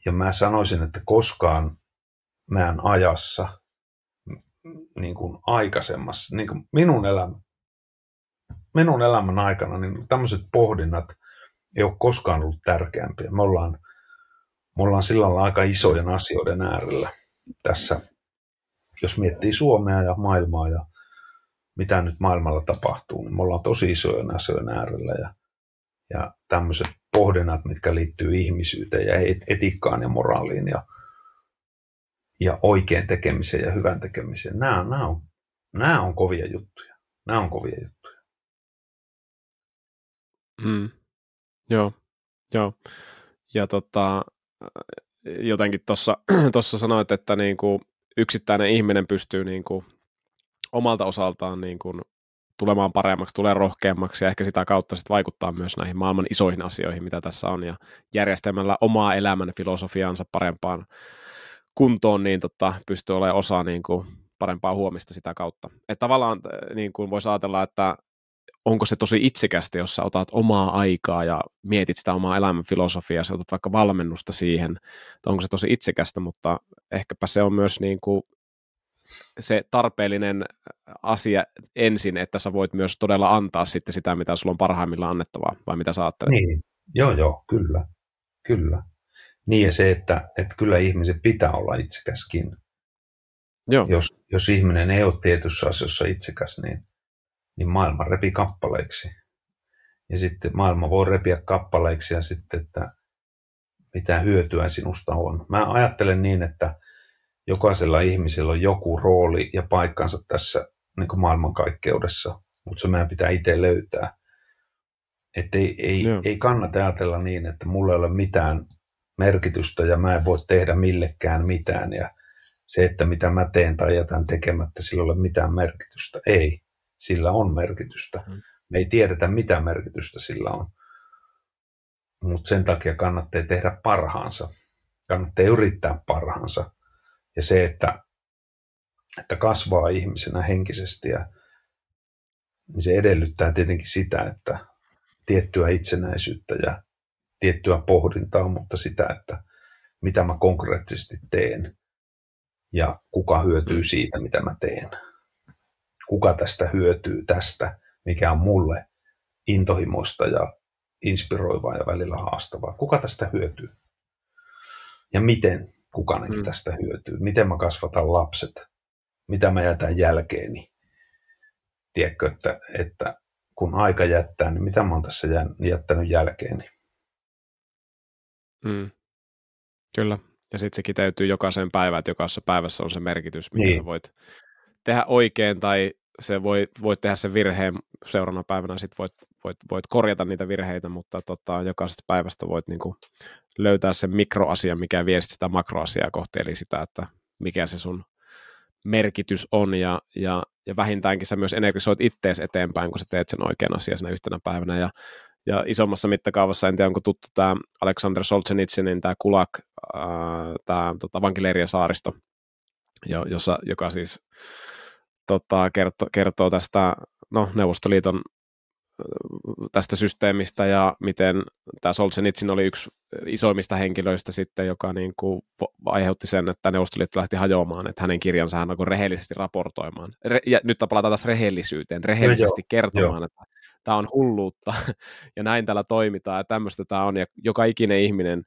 Ja mä sanoisin, että koskaan mä en ajassa niin kuin aikaisemmassa, niin kuin minun, elämä, minun elämän aikana, niin tämmöiset pohdinnat ei ole koskaan ollut tärkeämpiä. Me ollaan, me ollaan sillä lailla aika isojen asioiden äärellä tässä, jos miettii Suomea ja maailmaa ja mitä nyt maailmalla tapahtuu, niin me ollaan tosi isojen asioiden äärellä ja, ja tämmöiset pohdinnat, mitkä liittyy ihmisyyteen ja etiikkaan ja moraaliin ja, ja oikein tekemiseen ja hyvän tekemiseen, nämä, nämä, on, nämä on kovia juttuja. Nämä on kovia juttuja. Mm. Joo, joo. Ja tota, jotenkin tuossa [CLEARS THROAT] sanoit, että niin kuin yksittäinen ihminen pystyy niin kuin omalta osaltaan niin kuin tulemaan paremmaksi, tulee rohkeammaksi ja ehkä sitä kautta sitten vaikuttaa myös näihin maailman isoihin asioihin, mitä tässä on, ja järjestelmällä omaa elämän filosofiaansa parempaan kuntoon, niin tota, pystyy olemaan osa niin kuin parempaa huomista sitä kautta. Että tavallaan niin kuin voisi ajatella, että onko se tosi itsekästä, jos sä otat omaa aikaa ja mietit sitä omaa elämän filosofiaa, sä otat vaikka valmennusta siihen, että onko se tosi itsekästä, mutta ehkäpä se on myös niin kuin se tarpeellinen asia ensin, että sä voit myös todella antaa sitten sitä, mitä sulla on parhaimmillaan annettavaa, vai mitä sä ajattelet? Niin, joo joo, kyllä, kyllä. Niin ja se, että, että kyllä ihmisen pitää olla itsekäskin. Joo. Jos, jos ihminen ei ole tietyssä asiassa itsekäs, niin niin maailma repi kappaleiksi. Ja sitten maailma voi repiä kappaleiksi ja sitten, että mitä hyötyä sinusta on. Mä ajattelen niin, että jokaisella ihmisellä on joku rooli ja paikkansa tässä niin kuin maailmankaikkeudessa, mutta se meidän pitää itse löytää. Että ei, ei, ei kannata ajatella niin, että mulla ei ole mitään merkitystä ja mä en voi tehdä millekään mitään ja se, että mitä mä teen tai jätän tekemättä, sillä ei ole mitään merkitystä. Ei sillä on merkitystä. Mm. Me ei tiedetä, mitä merkitystä sillä on. Mutta sen takia kannattaa tehdä parhaansa. Kannattaa yrittää parhaansa. Ja se, että, että kasvaa ihmisenä henkisesti, ja, niin se edellyttää tietenkin sitä, että tiettyä itsenäisyyttä ja tiettyä pohdintaa, mutta sitä, että mitä mä konkreettisesti teen ja kuka hyötyy mm. siitä, mitä mä teen kuka tästä hyötyy tästä, mikä on mulle intohimoista ja inspiroivaa ja välillä haastavaa. Kuka tästä hyötyy? Ja miten kukaan mm. tästä hyötyy? Miten mä kasvatan lapset? Mitä mä jätän jälkeeni? Tiedätkö, että, että kun aika jättää, niin mitä mä oon tässä jättänyt jälkeeni? Mm. Kyllä. Ja sitten se kiteytyy jokaisen päivään, että jokaisessa päivässä on se merkitys, mitä niin. voit tehdä oikein tai se voi, voit tehdä sen virheen seuraavana päivänä, sit voit, voit, voit korjata niitä virheitä, mutta tota, jokaisesta päivästä voit niin kuin, löytää sen mikroasia, mikä vie sitä makroasiaa kohti, eli sitä, että mikä se sun merkitys on, ja, ja, ja vähintäänkin sä myös energisoit ittees eteenpäin, kun sä teet sen oikean asian siinä yhtenä päivänä, ja, ja isommassa mittakaavassa, en tiedä onko tuttu tämä Alexander Solzhenitsinin tämä Kulak, tämä tota, saaristo, jossa, joka siis tota, kertoo, kertoo tästä no, Neuvostoliiton tästä systeemistä ja miten tämä Solzhenitsin oli yksi isoimmista henkilöistä sitten, joka niin kuin aiheutti sen, että Neuvostoliitto lähti hajoamaan, että hänen kirjansa hän alkoi rehellisesti raportoimaan. Re- ja nyt palataan taas rehellisyyteen, rehellisesti no, kertomaan, joo. että tämä on hulluutta [LAUGHS] ja näin täällä toimitaan ja tämmöistä tämä on ja joka ikinen ihminen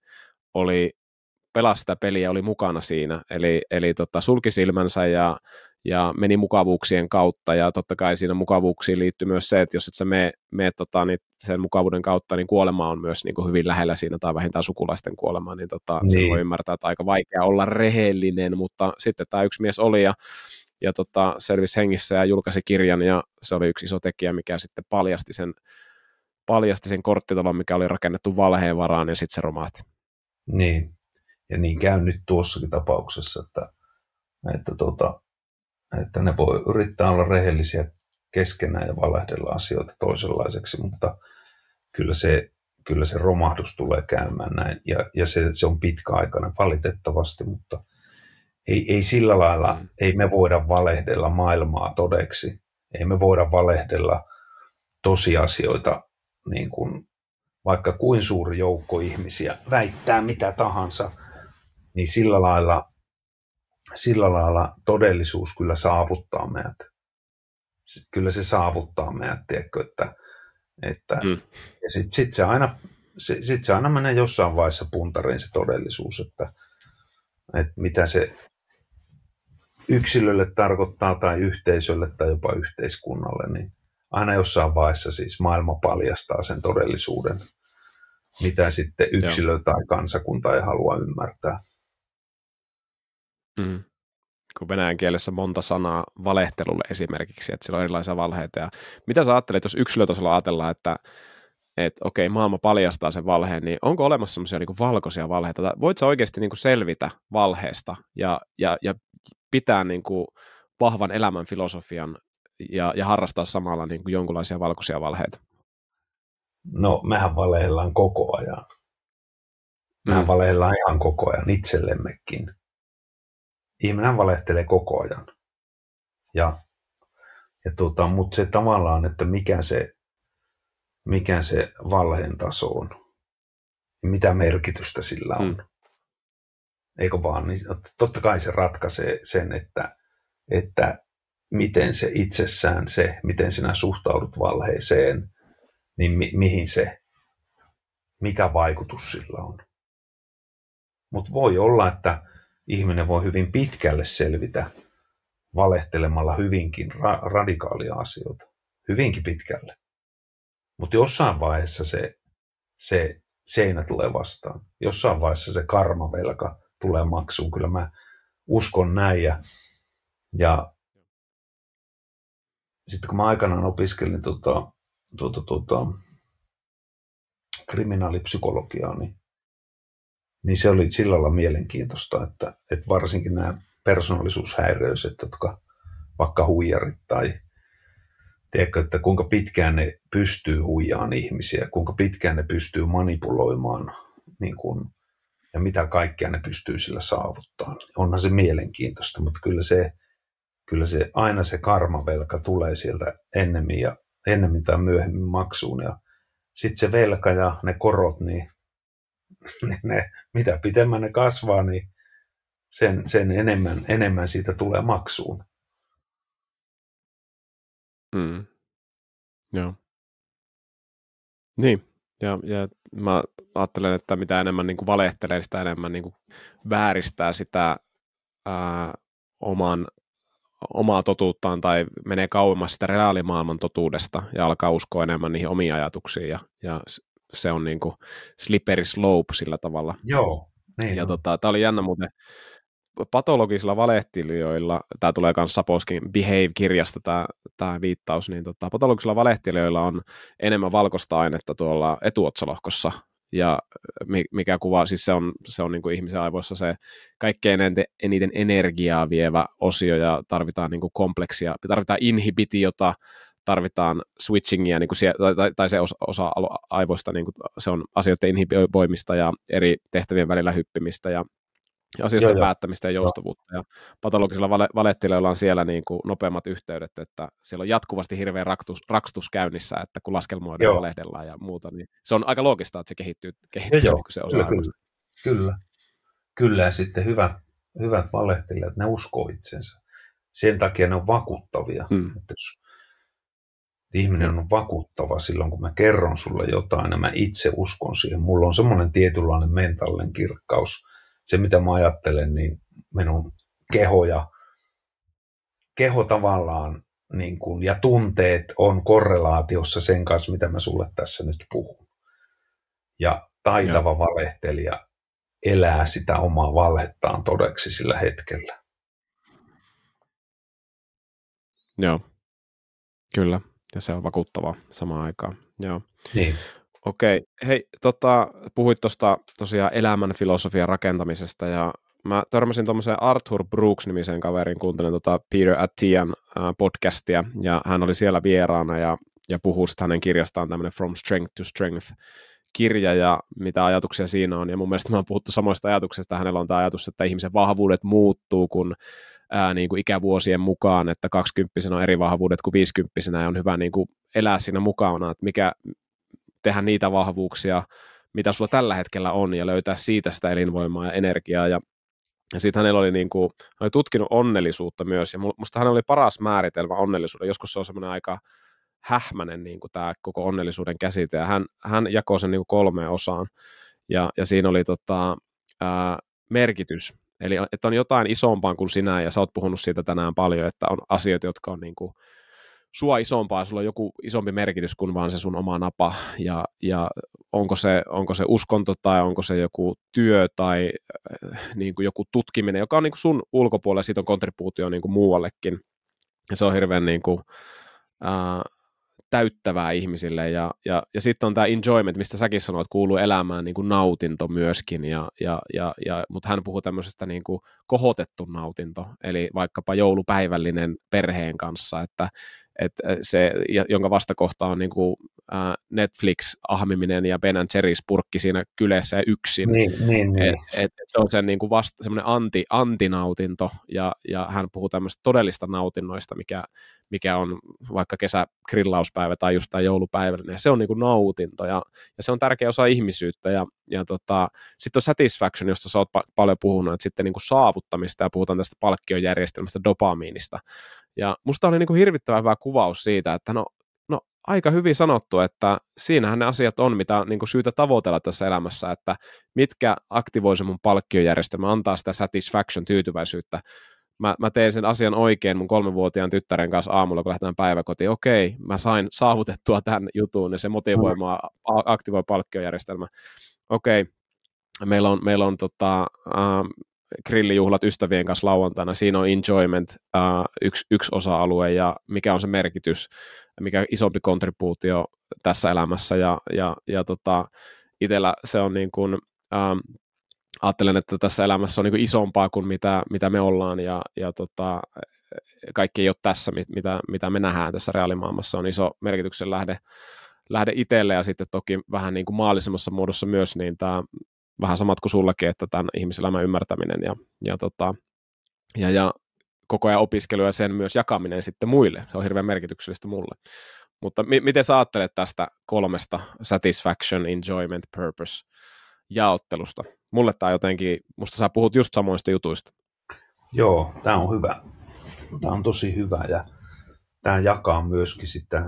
oli pelasi sitä peliä, oli mukana siinä, eli, eli tota, sulki silmänsä ja ja meni mukavuuksien kautta, ja totta kai siinä mukavuuksiin liittyy myös se, että jos et sä mene, mene tota, niin sen mukavuuden kautta, niin kuolema on myös niin kuin hyvin lähellä siinä, tai vähintään sukulaisten kuolema, niin, tota, niin. se voi ymmärtää, että aika vaikea olla rehellinen, mutta sitten tämä yksi mies oli, ja, ja tota, selvisi hengissä ja julkaisi kirjan, ja se oli yksi iso tekijä, mikä sitten paljasti sen, paljasti sen korttitalon, mikä oli rakennettu valheen varaan, ja sitten se romahti. Niin, ja niin käy nyt tuossakin tapauksessa, että, että tota, että ne voi yrittää olla rehellisiä keskenään ja valehdella asioita toisenlaiseksi, mutta kyllä se, kyllä se romahdus tulee käymään näin, ja, ja se, se on pitkäaikainen valitettavasti, mutta ei, ei sillä lailla, mm. ei me voida valehdella maailmaa todeksi. Ei me voida valehdella tosiasioita, niin kuin vaikka kuin suuri joukko ihmisiä väittää mitä tahansa, niin sillä lailla, sillä lailla todellisuus kyllä saavuttaa meidät. Kyllä se saavuttaa meidät, tiedätkö, että, että mm. ja sitten sit se aina se, sit se aina menee jossain vaiheessa puntariin se todellisuus, että, että mitä se yksilölle tarkoittaa tai yhteisölle tai jopa yhteiskunnalle, niin aina jossain vaiheessa siis maailma paljastaa sen todellisuuden, mitä sitten yksilö Joo. tai kansakunta ei halua ymmärtää. Mm. Kun venäjän kielessä monta sanaa valehtelulle esimerkiksi, että siellä on erilaisia valheita. Ja mitä sä ajattelet, jos yksilötasolla ajatellaan, että että okei, maailma paljastaa sen valheen, niin onko olemassa semmoisia niin valkoisia valheita? Voit sä oikeasti niin kuin selvitä valheesta ja, ja, ja pitää niin kuin vahvan elämän filosofian ja, ja harrastaa samalla niin kuin jonkunlaisia valkoisia valheita? No, mehän valehdellaan koko ajan. Mehän mm. valehdellaan ihan koko ajan itsellemmekin. Ihminen valehtelee koko ajan. Ja, ja tota, mutta se tavallaan, että mikä se, mikä se valheen taso on, mitä merkitystä sillä on. Mm. Eikö vaan, niin totta kai se ratkaisee sen, että, että miten se itsessään se, miten sinä suhtaudut valheeseen, niin mi- mihin se, mikä vaikutus sillä on. Mutta voi olla, että ihminen voi hyvin pitkälle selvitä valehtelemalla hyvinkin ra- radikaalia asioita. Hyvinkin pitkälle. Mutta jossain vaiheessa se, se seinä tulee vastaan. Jossain vaiheessa se karmavelka tulee maksuun. Kyllä mä uskon näin. Ja, ja sitten kun mä aikanaan opiskelin tuota, tuota, tuota, kriminaalipsykologiaa, niin, niin se oli sillä lailla mielenkiintoista, että, että varsinkin nämä persoonallisuushäiriöiset, jotka vaikka huijarit tai tiedätkö, että kuinka pitkään ne pystyy huijaan ihmisiä, kuinka pitkään ne pystyy manipuloimaan niin kuin, ja mitä kaikkea ne pystyy sillä saavuttaa. Onhan se mielenkiintoista, mutta kyllä se, kyllä se aina se karmavelka tulee sieltä ennemmin, ja, ennemmin tai myöhemmin maksuun. Ja sitten se velka ja ne korot, niin, [LAUGHS] niin ne, mitä pitemmän ne kasvaa, niin sen, sen enemmän, enemmän siitä tulee maksuun. Mm. Joo. Niin, ja, ja mä ajattelen, että mitä enemmän niin kuin valehtelee, sitä enemmän niin kuin vääristää sitä ää, oman, omaa totuuttaan tai menee kauemmas sitä reaalimaailman totuudesta ja alkaa uskoa enemmän niihin omiin ajatuksiin ja, ja se on niin kuin slippery slope sillä tavalla. Joo, niin Ja tota, tämä oli jännä muuten, patologisilla valehtelijoilla, tämä tulee myös Saposkin Behave-kirjasta tämä, tämä viittaus, niin tota, patologisilla valehtelijoilla on enemmän valkoista ainetta tuolla etuotsalohkossa, ja mikä kuvaa, siis se on, se on niin kuin ihmisen aivoissa se kaikkein eniten, eniten energiaa vievä osio, ja tarvitaan niin kuin kompleksia, tarvitaan inhibitiota, tarvitaan switchingia, niin kuin sie, tai, tai se osa, osa aivoista, niin kuin se on asioiden inhiboimista ja eri tehtävien välillä hyppimistä, ja asioista joo, päättämistä ja joustavuutta. Joo. Ja patologisilla vale- valettelijoilla on siellä niin kuin nopeammat yhteydet, että siellä on jatkuvasti hirveä raktus, rakstus käynnissä, että kun laskelmoidaan ja valehdellaan ja muuta, niin se on aika loogista, että se kehittyy, kehittyy joo, niin kuin se osa kyllä, kyllä. kyllä. Kyllä, ja sitten hyvät, hyvät valehtelijat, ne uskoo itsensä. Sen takia ne on vakuuttavia. Hmm. Että jos ihminen on vakuuttava silloin, kun mä kerron sulle jotain ja mä itse uskon siihen. Mulla on semmoinen tietynlainen mentaalinen kirkkaus – se, mitä mä ajattelen, niin minun keho ja keho tavallaan niin kuin, ja tunteet on korrelaatiossa sen kanssa, mitä mä sulle tässä nyt puhun. Ja taitava Joo. valehtelija elää sitä omaa valhettaan todeksi sillä hetkellä. Joo, kyllä. Ja se on vakuuttavaa samaan aikaan. Joo. Niin. Okei, hei, tota, puhuit tuosta tosiaan elämän filosofian rakentamisesta ja mä törmäsin tuommoiseen Arthur Brooks-nimisen kaverin, kuuntelin tota Peter Attian podcastia ja hän oli siellä vieraana ja, ja puhuu hänen kirjastaan tämmöinen From Strength to Strength kirja ja mitä ajatuksia siinä on. Ja mun mielestä me on puhuttu samoista ajatuksista. Hänellä on tämä ajatus, että ihmisen vahvuudet muuttuu, kun ää, niin kuin ikävuosien mukaan, että 20 on eri vahvuudet kuin 50 ja on hyvä niin kuin elää siinä mukana, että mikä tehdä niitä vahvuuksia, mitä sulla tällä hetkellä on ja löytää siitä sitä elinvoimaa ja energiaa ja ja sitten hänellä oli, niin kuin, hän oli tutkinut onnellisuutta myös, ja musta hän oli paras määritelmä onnellisuuden. Joskus se on semmoinen aika hähmäinen niin kuin tämä koko onnellisuuden käsite, ja hän, hän jakoi sen niin kuin kolmeen osaan. Ja, ja siinä oli tota, ää, merkitys, eli että on jotain isompaa kuin sinä, ja sä oot puhunut siitä tänään paljon, että on asioita, jotka on niin kuin, sua isompaa, sulla on joku isompi merkitys kuin vaan se sun oma napa, ja, ja onko, se, onko se uskonto tai onko se joku työ tai äh, niin kuin joku tutkiminen, joka on niin kuin sun ulkopuolella, siitä on kontribuutio niin kuin muuallekin, ja se on hirveän niin kuin, äh, täyttävää ihmisille, ja, ja, ja sitten on tämä enjoyment, mistä säkin sanoit, kuuluu elämään niin kuin nautinto myöskin, ja, ja, ja, ja, mutta hän puhuu tämmöisestä niin kuin kohotettu nautinto, eli vaikkapa joulupäivällinen perheen kanssa, että, että se, jonka vastakohta on niin kuin, Netflix-ahmiminen ja Ben Jerry's purkki siinä kyleessä ja yksin. Niin, niin, niin. Et, et, se on sen niin kuin vasta, semmoinen anti, antinautinto, ja, ja hän puhuu tämmöistä todellista nautinnoista, mikä, mikä on vaikka kesägrillauspäivä tai just tämä joulupäivä, ja se on niin kuin nautinto, ja, ja se on tärkeä osa ihmisyyttä, ja, ja tota, sitten on satisfaction, josta sä oot pa- paljon puhunut, että sitten niin kuin saavuttamista, ja puhutaan tästä palkkiojärjestelmästä, dopamiinista, ja musta oli niin kuin hirvittävän hyvä kuvaus siitä, että no aika hyvin sanottu, että siinähän ne asiat on, mitä on niin kuin syytä tavoitella tässä elämässä, että mitkä aktivoi se mun palkkiojärjestelmä, antaa sitä satisfaction, tyytyväisyyttä. Mä, mä teen sen asian oikein mun kolmenvuotiaan tyttären kanssa aamulla, kun lähdetään päiväkotiin. Okei, mä sain saavutettua tämän jutun ja se motivoi mua, aktivoi palkkiojärjestelmä. Okei, meillä on, meillä on tota, ähm, grillijuhlat ystävien kanssa lauantaina, siinä on enjoyment uh, yksi, yksi osa-alue ja mikä on se merkitys, mikä isompi kontribuutio tässä elämässä. Ja, ja, ja tota, itsellä se on niin kuin, um, ajattelen, että tässä elämässä on niin kuin isompaa kuin mitä, mitä me ollaan. Ja, ja tota, kaikki ei ole tässä, mitä, mitä me nähdään tässä reaalimaailmassa, on iso merkityksen lähde, lähde itselle. Ja sitten toki vähän niin kuin maallisemmassa muodossa myös, niin tämä vähän samat kuin sullakin, että tämän ihmiselämän ymmärtäminen ja, ja, tota, ja, ja koko ajan opiskelu ja sen myös jakaminen sitten muille. Se on hirveän merkityksellistä mulle. Mutta mi- miten sä ajattelet tästä kolmesta satisfaction, enjoyment, purpose jaottelusta? Mulle tämä jotenkin, musta sä puhut just samoista jutuista. Joo, tämä on hyvä. Tämä on tosi hyvä ja tämä jakaa myöskin sitä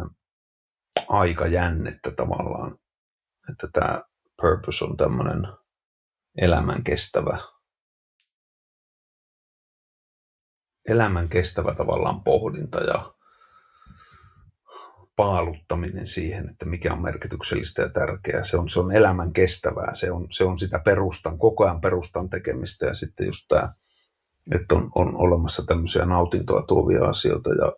aikajännettä tavallaan, että tämä purpose on tämmöinen elämän kestävä, elämän kestävä tavallaan pohdinta ja paaluttaminen siihen, että mikä on merkityksellistä ja tärkeää. Se on, se on elämän kestävää, se on, se on sitä perustan, koko ajan perustan tekemistä ja sitten just tämä, että on, on olemassa tämmöisiä nautintoa tuovia asioita ja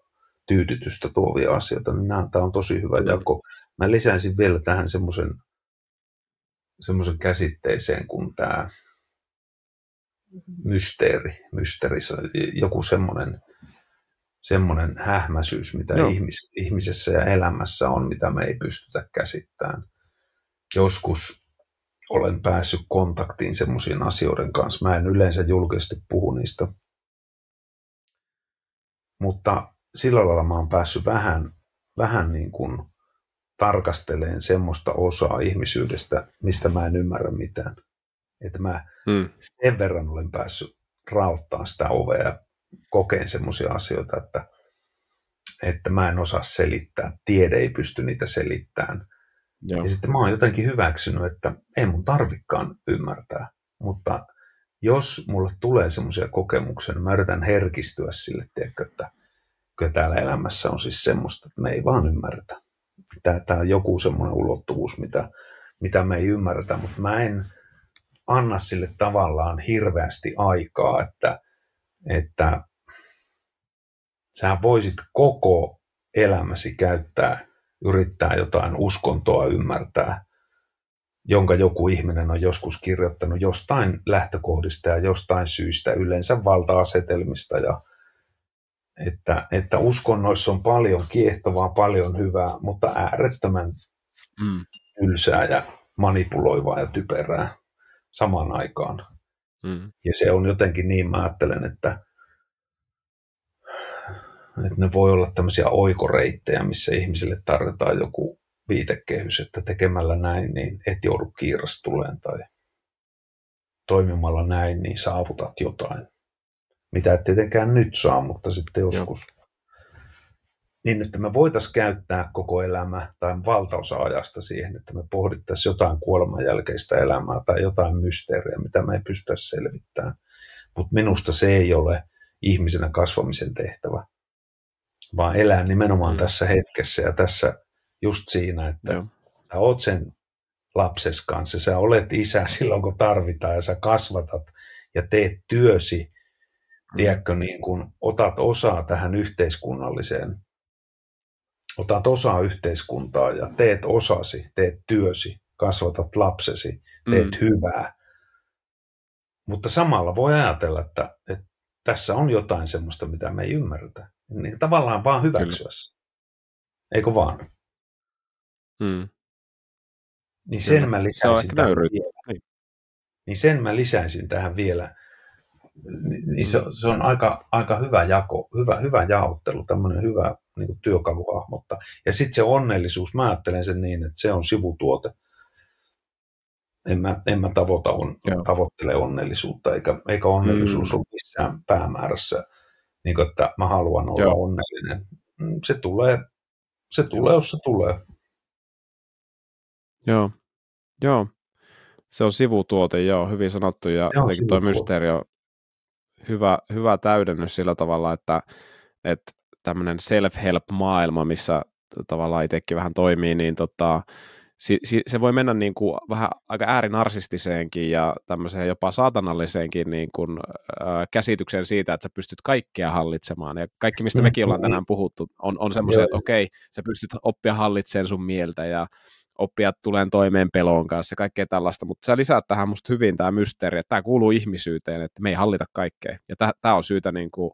tyydytystä tuovia asioita, niin nämä, tämä on tosi hyvä jako. Mä lisäisin vielä tähän semmoisen semmoisen käsitteeseen kuin tämä mysteeri, mysteerissä, joku semmoinen, semmoinen hähmäisyys, mitä ihmis, ihmisessä ja elämässä on, mitä me ei pystytä käsittämään. Joskus olen päässyt kontaktiin semmoisiin asioiden kanssa. Mä en yleensä julkisesti puhu niistä. Mutta sillä lailla mä oon päässyt vähän, vähän niin kuin tarkasteleen semmoista osaa ihmisyydestä, mistä mä en ymmärrä mitään. Että mä hmm. sen verran olen päässyt raottaa sitä ovea ja kokeen semmoisia asioita, että, että mä en osaa selittää. Tiede ei pysty niitä selittämään. Joo. Ja sitten mä oon jotenkin hyväksynyt, että ei mun tarvikkaan ymmärtää. Mutta jos mulle tulee semmoisia kokemuksia, niin mä yritän herkistyä sille, tiedätkö, että kyllä täällä elämässä on siis semmoista, että me ei vaan ymmärretä tämä, joku semmoinen ulottuvuus, mitä, mitä me ei ymmärretä, mutta mä en anna sille tavallaan hirveästi aikaa, että, että sä voisit koko elämäsi käyttää, yrittää jotain uskontoa ymmärtää, jonka joku ihminen on joskus kirjoittanut jostain lähtökohdista ja jostain syystä, yleensä valta-asetelmista ja että, että uskonnoissa on paljon kiehtovaa, paljon hyvää, mutta äärettömän mm. ylsää ja manipuloivaa ja typerää samaan aikaan. Mm. Ja se on jotenkin niin, mä ajattelen, että, että ne voi olla tämmöisiä oikoreittejä, missä ihmisille tarjotaan joku viitekehys, että tekemällä näin, niin et joudu kiirastuleen tai toimimalla näin, niin saavutat jotain. Mitä et tietenkään nyt saa, mutta sitten joskus. Joo. Niin, että me voitaisiin käyttää koko elämä tai valtaosa ajasta siihen, että me pohdittaisiin jotain kuoleman jälkeistä elämää tai jotain mysteeriä, mitä me ei pystytä selvittämään. Mutta minusta se ei ole ihmisenä kasvamisen tehtävä, vaan elää nimenomaan mm. tässä hetkessä ja tässä just siinä, että Joo. sä oot sen lapses kanssa, sä olet isä silloin, kun tarvitaan ja sä kasvatat ja teet työsi. Tiedätkö, niin kun otat osaa tähän yhteiskunnalliseen, otat osaa yhteiskuntaa ja teet osasi, teet työsi, kasvatat lapsesi, teet mm. hyvää. Mutta samalla voi ajatella, että, että tässä on jotain semmoista, mitä me ei ymmärretä. Niin tavallaan vaan hyväksyä. Eikö vaan? Mm. Niin sen mä lisäisin se tähän vielä. Niin. niin sen mä lisäisin tähän vielä. Niin se, se on aika, aika hyvä jako, hyvä, hyvä jaottelu, tämmöinen hyvä niin kuin. Ja sitten se onnellisuus, mä ajattelen sen niin, että se on sivutuote. En mä, en mä tavoita on, tavoittele onnellisuutta, eikä, eikä onnellisuus mm. ole missään päämäärässä, niin kuin, että mä haluan olla Joo. onnellinen. Mm, se tulee, se tulee, jos se tulee. Joo, joo. Se on sivutuote, joo, hyvin sanottu. Ja jotenkin tuo mysteeri on hyvä, hyvä täydennys sillä tavalla, että, että tämmöinen self-help-maailma, missä tavallaan itsekin vähän toimii, niin tota, si, si, se voi mennä niin kuin vähän aika äärinarsistiseenkin ja tämmöiseen jopa saatanalliseenkin niin kuin, äh, käsitykseen siitä, että sä pystyt kaikkea hallitsemaan. Ja kaikki, mistä mekin ollaan tänään puhuttu, on, on semmoisia, että okei, sä pystyt oppia hallitsemaan sun mieltä ja oppia tuleen toimeen pelon kanssa ja kaikkea tällaista, mutta sä lisäät tähän musta hyvin tämä mysteeri, että tämä kuuluu ihmisyyteen, että me ei hallita kaikkea. Ja tämä on syytä niin kuin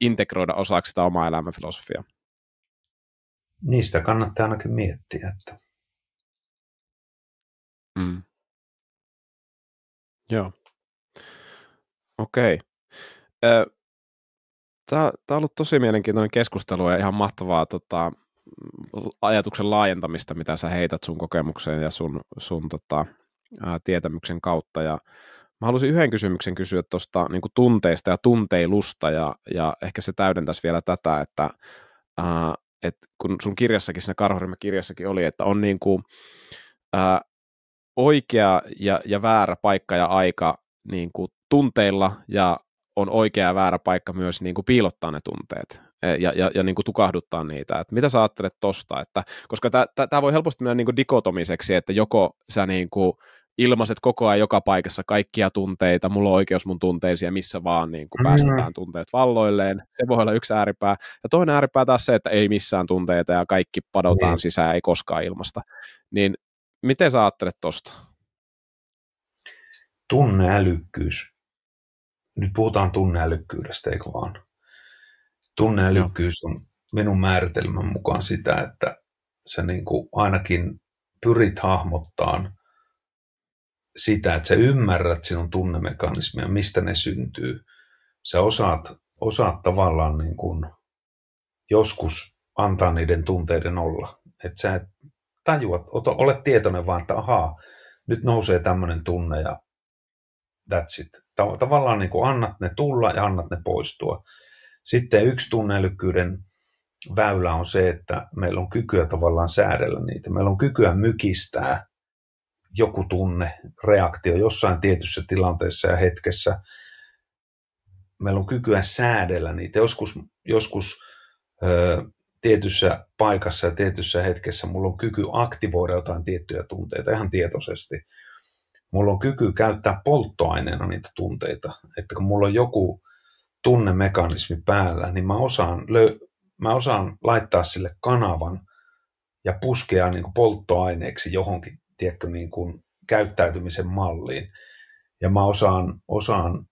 integroida osaksi sitä omaa elämänfilosofiaa. Niistä kannattaa ainakin miettiä. Että... Mm. Joo. Okei. Okay. Tämä on ollut tosi mielenkiintoinen keskustelu ja ihan mahtavaa tota, ajatuksen laajentamista, mitä sä heität sun kokemukseen ja sun, sun tota, ää, tietämyksen kautta. Ja mä haluaisin yhden kysymyksen kysyä tuosta niin tunteista ja tunteilusta, ja, ja ehkä se täydentäisi vielä tätä, että ää, et kun sun kirjassakin, siinä karhuryhmäkirjassakin oli, että on niin kuin, ää, oikea ja, ja väärä paikka ja aika niin kuin tunteilla ja on oikea ja väärä paikka myös niin kuin piilottaa ne tunteet ja, ja, ja niin kuin tukahduttaa niitä. Et mitä sä ajattelet tosta? Että, koska tämä voi helposti mennä niin kuin dikotomiseksi, että joko sä niin kuin ilmaiset koko ajan joka paikassa kaikkia tunteita, mulla on oikeus mun tunteisiin missä vaan niin kuin mm. päästetään tunteet valloilleen. Se voi olla yksi ääripää. Ja toinen ääripää taas se, että ei missään tunteita ja kaikki padotaan mm. sisään, ei koskaan ilmasta. Niin miten sä ajattelet tosta? Tunneälykkyys nyt puhutaan tunneälykkyydestä, eikö vaan? Tunneälykkyys on minun määritelmän mukaan sitä, että sä niin kuin ainakin pyrit hahmottaan sitä, että sä ymmärrät sinun tunnemekanismia, mistä ne syntyy. Sä osaat, osaat tavallaan niin kuin joskus antaa niiden tunteiden olla. Että sä et tajuat, olet tietoinen vaan, että ahaa, nyt nousee tämmöinen tunne ja that's it. Tavallaan niin kuin annat ne tulla ja annat ne poistua. Sitten yksi tunneälykkyyden väylä on se, että meillä on kykyä tavallaan säädellä niitä. Meillä on kykyä mykistää joku tunne, reaktio jossain tietyssä tilanteessa ja hetkessä. Meillä on kykyä säädellä niitä. Joskus, joskus ö, tietyssä paikassa ja tietyssä hetkessä mulla on kyky aktivoida jotain tiettyjä tunteita ihan tietoisesti mulla on kyky käyttää polttoaineena niitä tunteita. Että kun mulla on joku tunnemekanismi päällä, niin mä osaan, lö- mä osaan laittaa sille kanavan ja puskea niin kuin polttoaineeksi johonkin tiedätkö, niin kuin käyttäytymisen malliin. Ja mä osaan, osaan,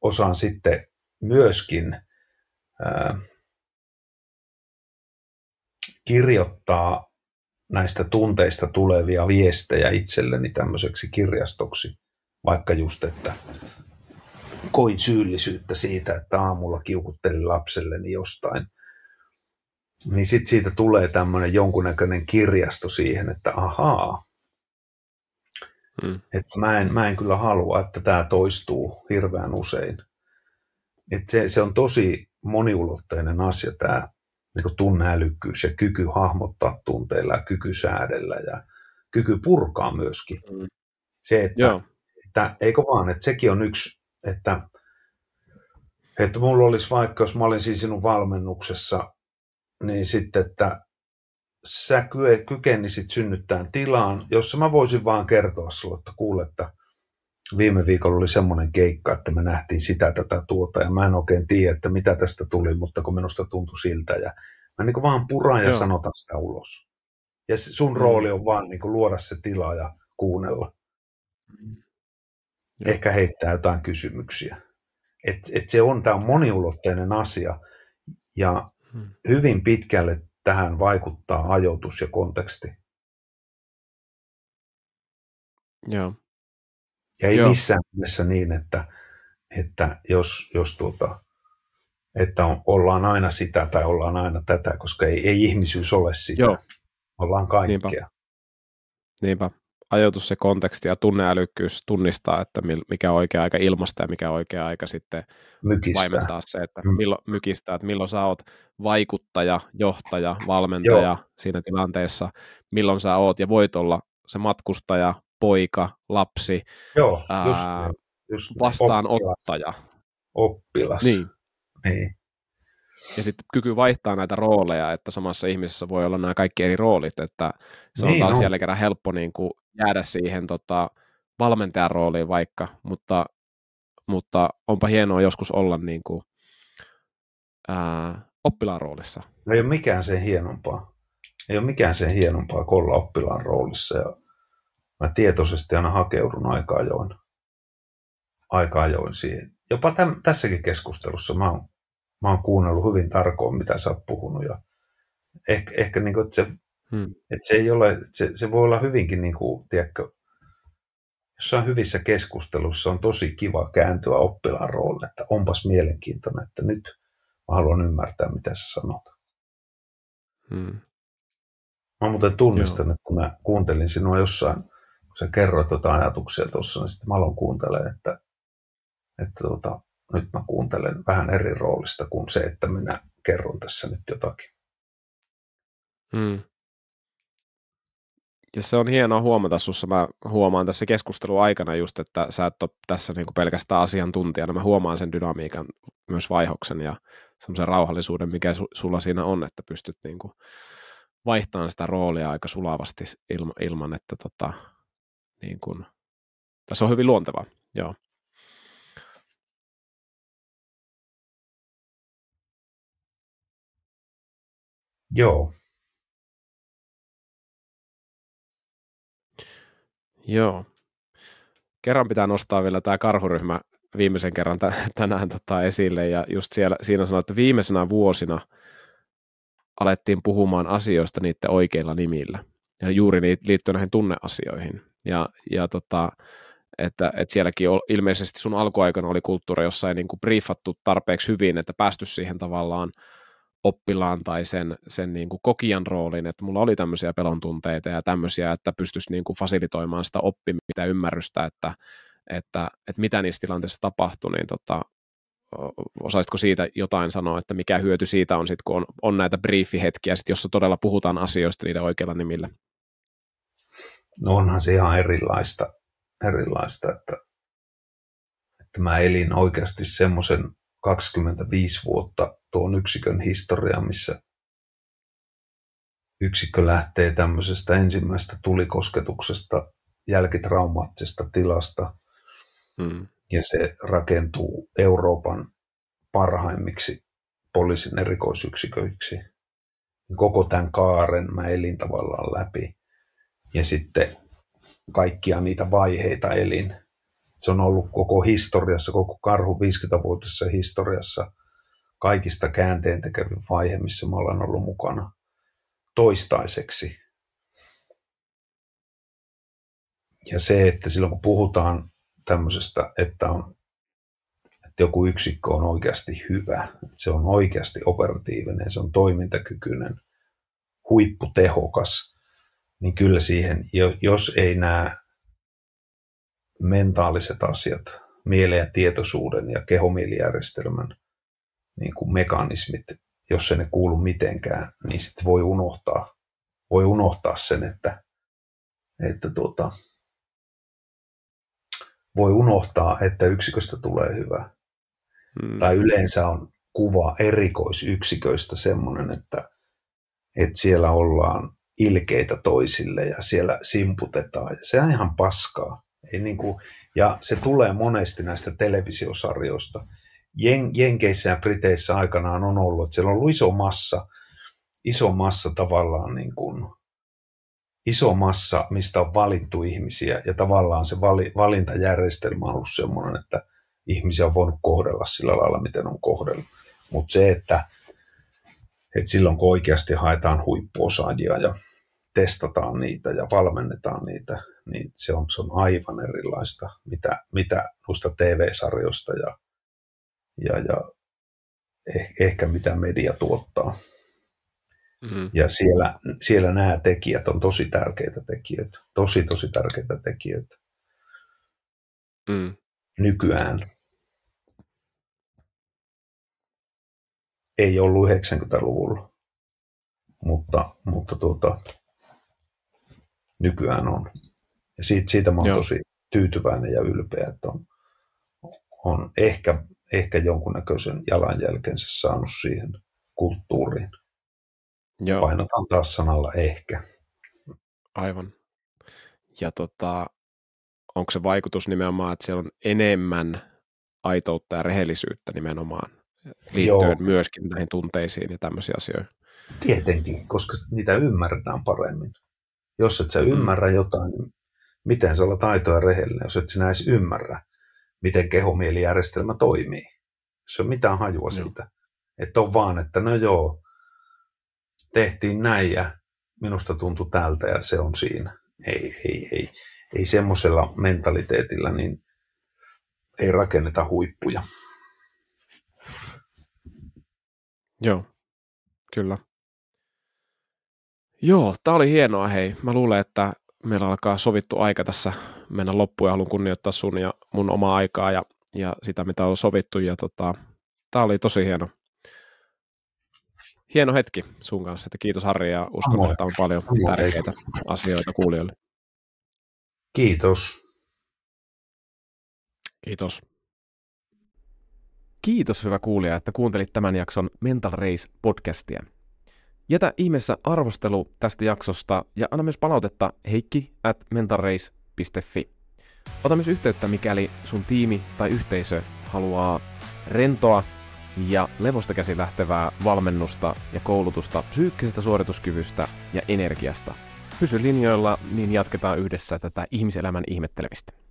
osaan sitten myöskin ää, kirjoittaa näistä tunteista tulevia viestejä itselleni tämmöiseksi kirjastoksi, vaikka just, että koin syyllisyyttä siitä, että aamulla kiukuttelin lapselleni jostain, niin sitten siitä tulee tämmöinen jonkunnäköinen kirjasto siihen, että ahaa, hmm. että mä en, mä en kyllä halua, että tämä toistuu hirveän usein. Et se, se on tosi moniulotteinen asia tämä niin tunneälykkyys ja kyky hahmottaa tunteilla ja kyky säädellä ja kyky purkaa myöskin. Mm. Se, että, Joo. että eikö vaan, että sekin on yksi, että, että mulla olisi vaikka, jos mä olisin sinun valmennuksessa, niin sitten, että sä kykenisit synnyttämään tilaan, jossa mä voisin vaan kertoa sulle, että kuule, että viime viikolla oli semmoinen keikka, että me nähtiin sitä, tätä, tuota, ja mä en oikein tiedä, että mitä tästä tuli, mutta kun minusta tuntui siltä, ja mä niin vaan puran ja Joo. sanotan sitä ulos. Ja sun mm. rooli on vaan niin luoda se tila ja kuunnella. Mm. Ehkä heittää jotain kysymyksiä. Et, et se on, tämä on moniulotteinen asia, ja mm. hyvin pitkälle tähän vaikuttaa ajoitus ja konteksti. Joo. Ja ei Joo. missään mielessä niin, että, että jos, jos tuota, että on, ollaan aina sitä tai ollaan aina tätä, koska ei, ei ihmisyys ole sitä. Joo. Ollaan kaikkea. Niinpä. Niinpä. Ajoitus se konteksti ja tunneälykkyys tunnistaa, että mikä on oikea aika ilmasta ja mikä on oikea aika sitten mykistää. vaimentaa se, että mm. milloin, mykistää, että milloin sä oot vaikuttaja, johtaja, valmentaja Joo. siinä tilanteessa, milloin sä oot ja voit olla se matkustaja, poika, lapsi, Joo, just, ää, just vastaanottaja. Oppilas. oppilas. Niin. niin. Ja sitten kyky vaihtaa näitä rooleja, että samassa ihmisessä voi olla nämä kaikki eri roolit, että se niin, on taas no. siellä kerran helppo niin kuin jäädä siihen tota, valmentajan rooliin vaikka, mutta, mutta onpa hienoa joskus olla niin kuin, ää, oppilaan roolissa. Ei ole mikään sen hienompaa. Ei ole mikään sen hienompaa kuin olla oppilaan roolissa ja mä tietoisesti aina hakeudun aika ajoin, aika ajoin siihen. Jopa täm, tässäkin keskustelussa mä oon, mä oon kuunnellut hyvin tarkoin, mitä sä oot puhunut. Ja ehkä, ehkä niin kuin, että se, hmm. että se, ei ole, se, se voi olla hyvinkin, niin kuin, tiedätkö, jossain hyvissä keskustelussa on tosi kiva kääntyä oppilaan roolille, että onpas mielenkiintoinen, että nyt mä haluan ymmärtää, mitä sä sanot. Hmm. Mä muuten tunnistan, Joo. että kun mä kuuntelin sinua jossain kun sä kerroit tuota ajatuksia tuossa, niin sitten mä aloin kuuntelemaan, että, että tuota, nyt mä kuuntelen vähän eri roolista kuin se, että minä kerron tässä nyt jotakin. Hmm. Ja se on hienoa huomata sussa. Mä huomaan tässä keskustelun aikana just, että sä et ole tässä niinku pelkästään asiantuntijana. Mä huomaan sen dynamiikan, myös vaihoksen ja semmoisen rauhallisuuden, mikä su- sulla siinä on, että pystyt niinku vaihtamaan sitä roolia aika sulavasti ilma, ilman, että tota, niin kuin, tässä on hyvin luonteva, joo. Joo. Joo. Kerran pitää nostaa vielä tämä karhuryhmä viimeisen kerran tänään tota esille, ja just siellä, siinä sanoi, että viimeisenä vuosina alettiin puhumaan asioista niiden oikeilla nimillä, ja juuri niitä liittyen näihin tunneasioihin. Ja, ja tota, että, että sielläkin ilmeisesti sun alkuaikana oli kulttuuri, jossa ei niin kuin briefattu tarpeeksi hyvin, että päästy siihen tavallaan oppilaan tai sen, sen niin kuin kokijan rooliin, että mulla oli tämmöisiä pelon tunteita ja tämmöisiä, että pystyisi niin kuin fasilitoimaan sitä oppimista ja ymmärrystä, että, että, että mitä niissä tilanteissa tapahtui, niin tota, osaisitko siitä jotain sanoa, että mikä hyöty siitä on sitten, kun on, on näitä briefihetkiä, sit, jossa todella puhutaan asioista niiden oikeilla nimillä? No onhan se ihan erilaista, erilaista että, että mä elin oikeasti semmoisen 25 vuotta tuon yksikön historia, missä yksikkö lähtee tämmöisestä ensimmäisestä tulikosketuksesta, jälkitraumaattisesta tilasta, mm. ja se rakentuu Euroopan parhaimmiksi poliisin erikoisyksiköiksi. Koko tämän kaaren mä elin tavallaan läpi ja sitten kaikkia niitä vaiheita elin. Se on ollut koko historiassa, koko karhu 50-vuotisessa historiassa kaikista käänteen tekevin vaihe, missä mä olen ollut mukana toistaiseksi. ja se, että silloin kun puhutaan tämmöisestä, että, on, että joku yksikkö on oikeasti hyvä, että se on oikeasti operatiivinen, se on toimintakykyinen, huipputehokas, niin kyllä siihen, jos ei nämä mentaaliset asiat, mielen ja tietoisuuden ja kehomielijärjestelmän niin kuin mekanismit, jos ei ne kuulu mitenkään, niin sitten voi unohtaa, voi unohtaa sen, että, että tuota, voi unohtaa, että yksiköstä tulee hyvä. Hmm. Tai yleensä on kuva erikoisyksiköistä semmoinen, että, että siellä ollaan ilkeitä toisille ja siellä simputetaan. Ja se on ihan paskaa. Ei niin kuin, ja se tulee monesti näistä televisiosarjoista. Jen, Jenkeissä ja Briteissä aikanaan on ollut, että siellä on ollut iso massa, iso massa tavallaan niin kuin, iso massa, mistä on valittu ihmisiä, ja tavallaan se vali, valintajärjestelmä on ollut sellainen, että ihmisiä on voinut kohdella sillä lailla, miten on kohdellut. Mutta se, että, että silloin kun oikeasti haetaan huippuosaajia ja testataan niitä ja valmennetaan niitä, niin se on, se on aivan erilaista, mitä, mitä noista TV-sarjoista ja, ja, ja eh, ehkä mitä media tuottaa. Mm-hmm. Ja siellä, siellä nämä tekijät on tosi tärkeitä tekijöitä, tosi tosi tärkeitä tekijöitä mm. nykyään. Ei ollut 90-luvulla, mutta, mutta tuota, nykyään on. Ja siitä, siitä mä oon tosi tyytyväinen ja ylpeä, että on, on ehkä, ehkä jonkunnäköisen jalanjälkensä saanut siihen kulttuuriin. Joo. Painotan taas sanalla ehkä. Aivan. Ja tota, onko se vaikutus nimenomaan, että siellä on enemmän aitoutta ja rehellisyyttä nimenomaan liittyen Joo. myöskin näihin tunteisiin ja tämmöisiin asioihin? Tietenkin, koska niitä ymmärretään paremmin. Jos et sä mm. ymmärrä jotain, niin miten sä olla taitoa rehellinen, jos et sinä edes ymmärrä, miten kehomielijärjestelmä toimii. Se on mitään hajua siitä. Että on vaan, että no joo, tehtiin näin ja minusta tuntui tältä ja se on siinä. Ei, ei, ei, ei semmoisella mentaliteetillä niin ei rakenneta huippuja. Joo, kyllä. Joo, tämä oli hienoa hei. Mä luulen, että meillä alkaa sovittu aika tässä mennä loppuun ja haluan kunnioittaa sun ja mun omaa aikaa ja, ja sitä, mitä on sovittu. Ja tota, tämä oli tosi hieno, hieno hetki sun kanssa. Että kiitos Harri ja uskon, Amo. että on paljon Amo. tärkeitä asioita kuulijoille. Kiitos. Kiitos. Kiitos hyvä kuulija, että kuuntelit tämän jakson Mental Race podcastia. Jätä ihmeessä arvostelu tästä jaksosta ja anna myös palautetta heikki at mentalrace.fi. Ota myös yhteyttä, mikäli sun tiimi tai yhteisö haluaa rentoa ja levosta käsi lähtevää valmennusta ja koulutusta psyykkisestä suorituskyvystä ja energiasta. Pysy linjoilla, niin jatketaan yhdessä tätä ihmiselämän ihmettelemistä.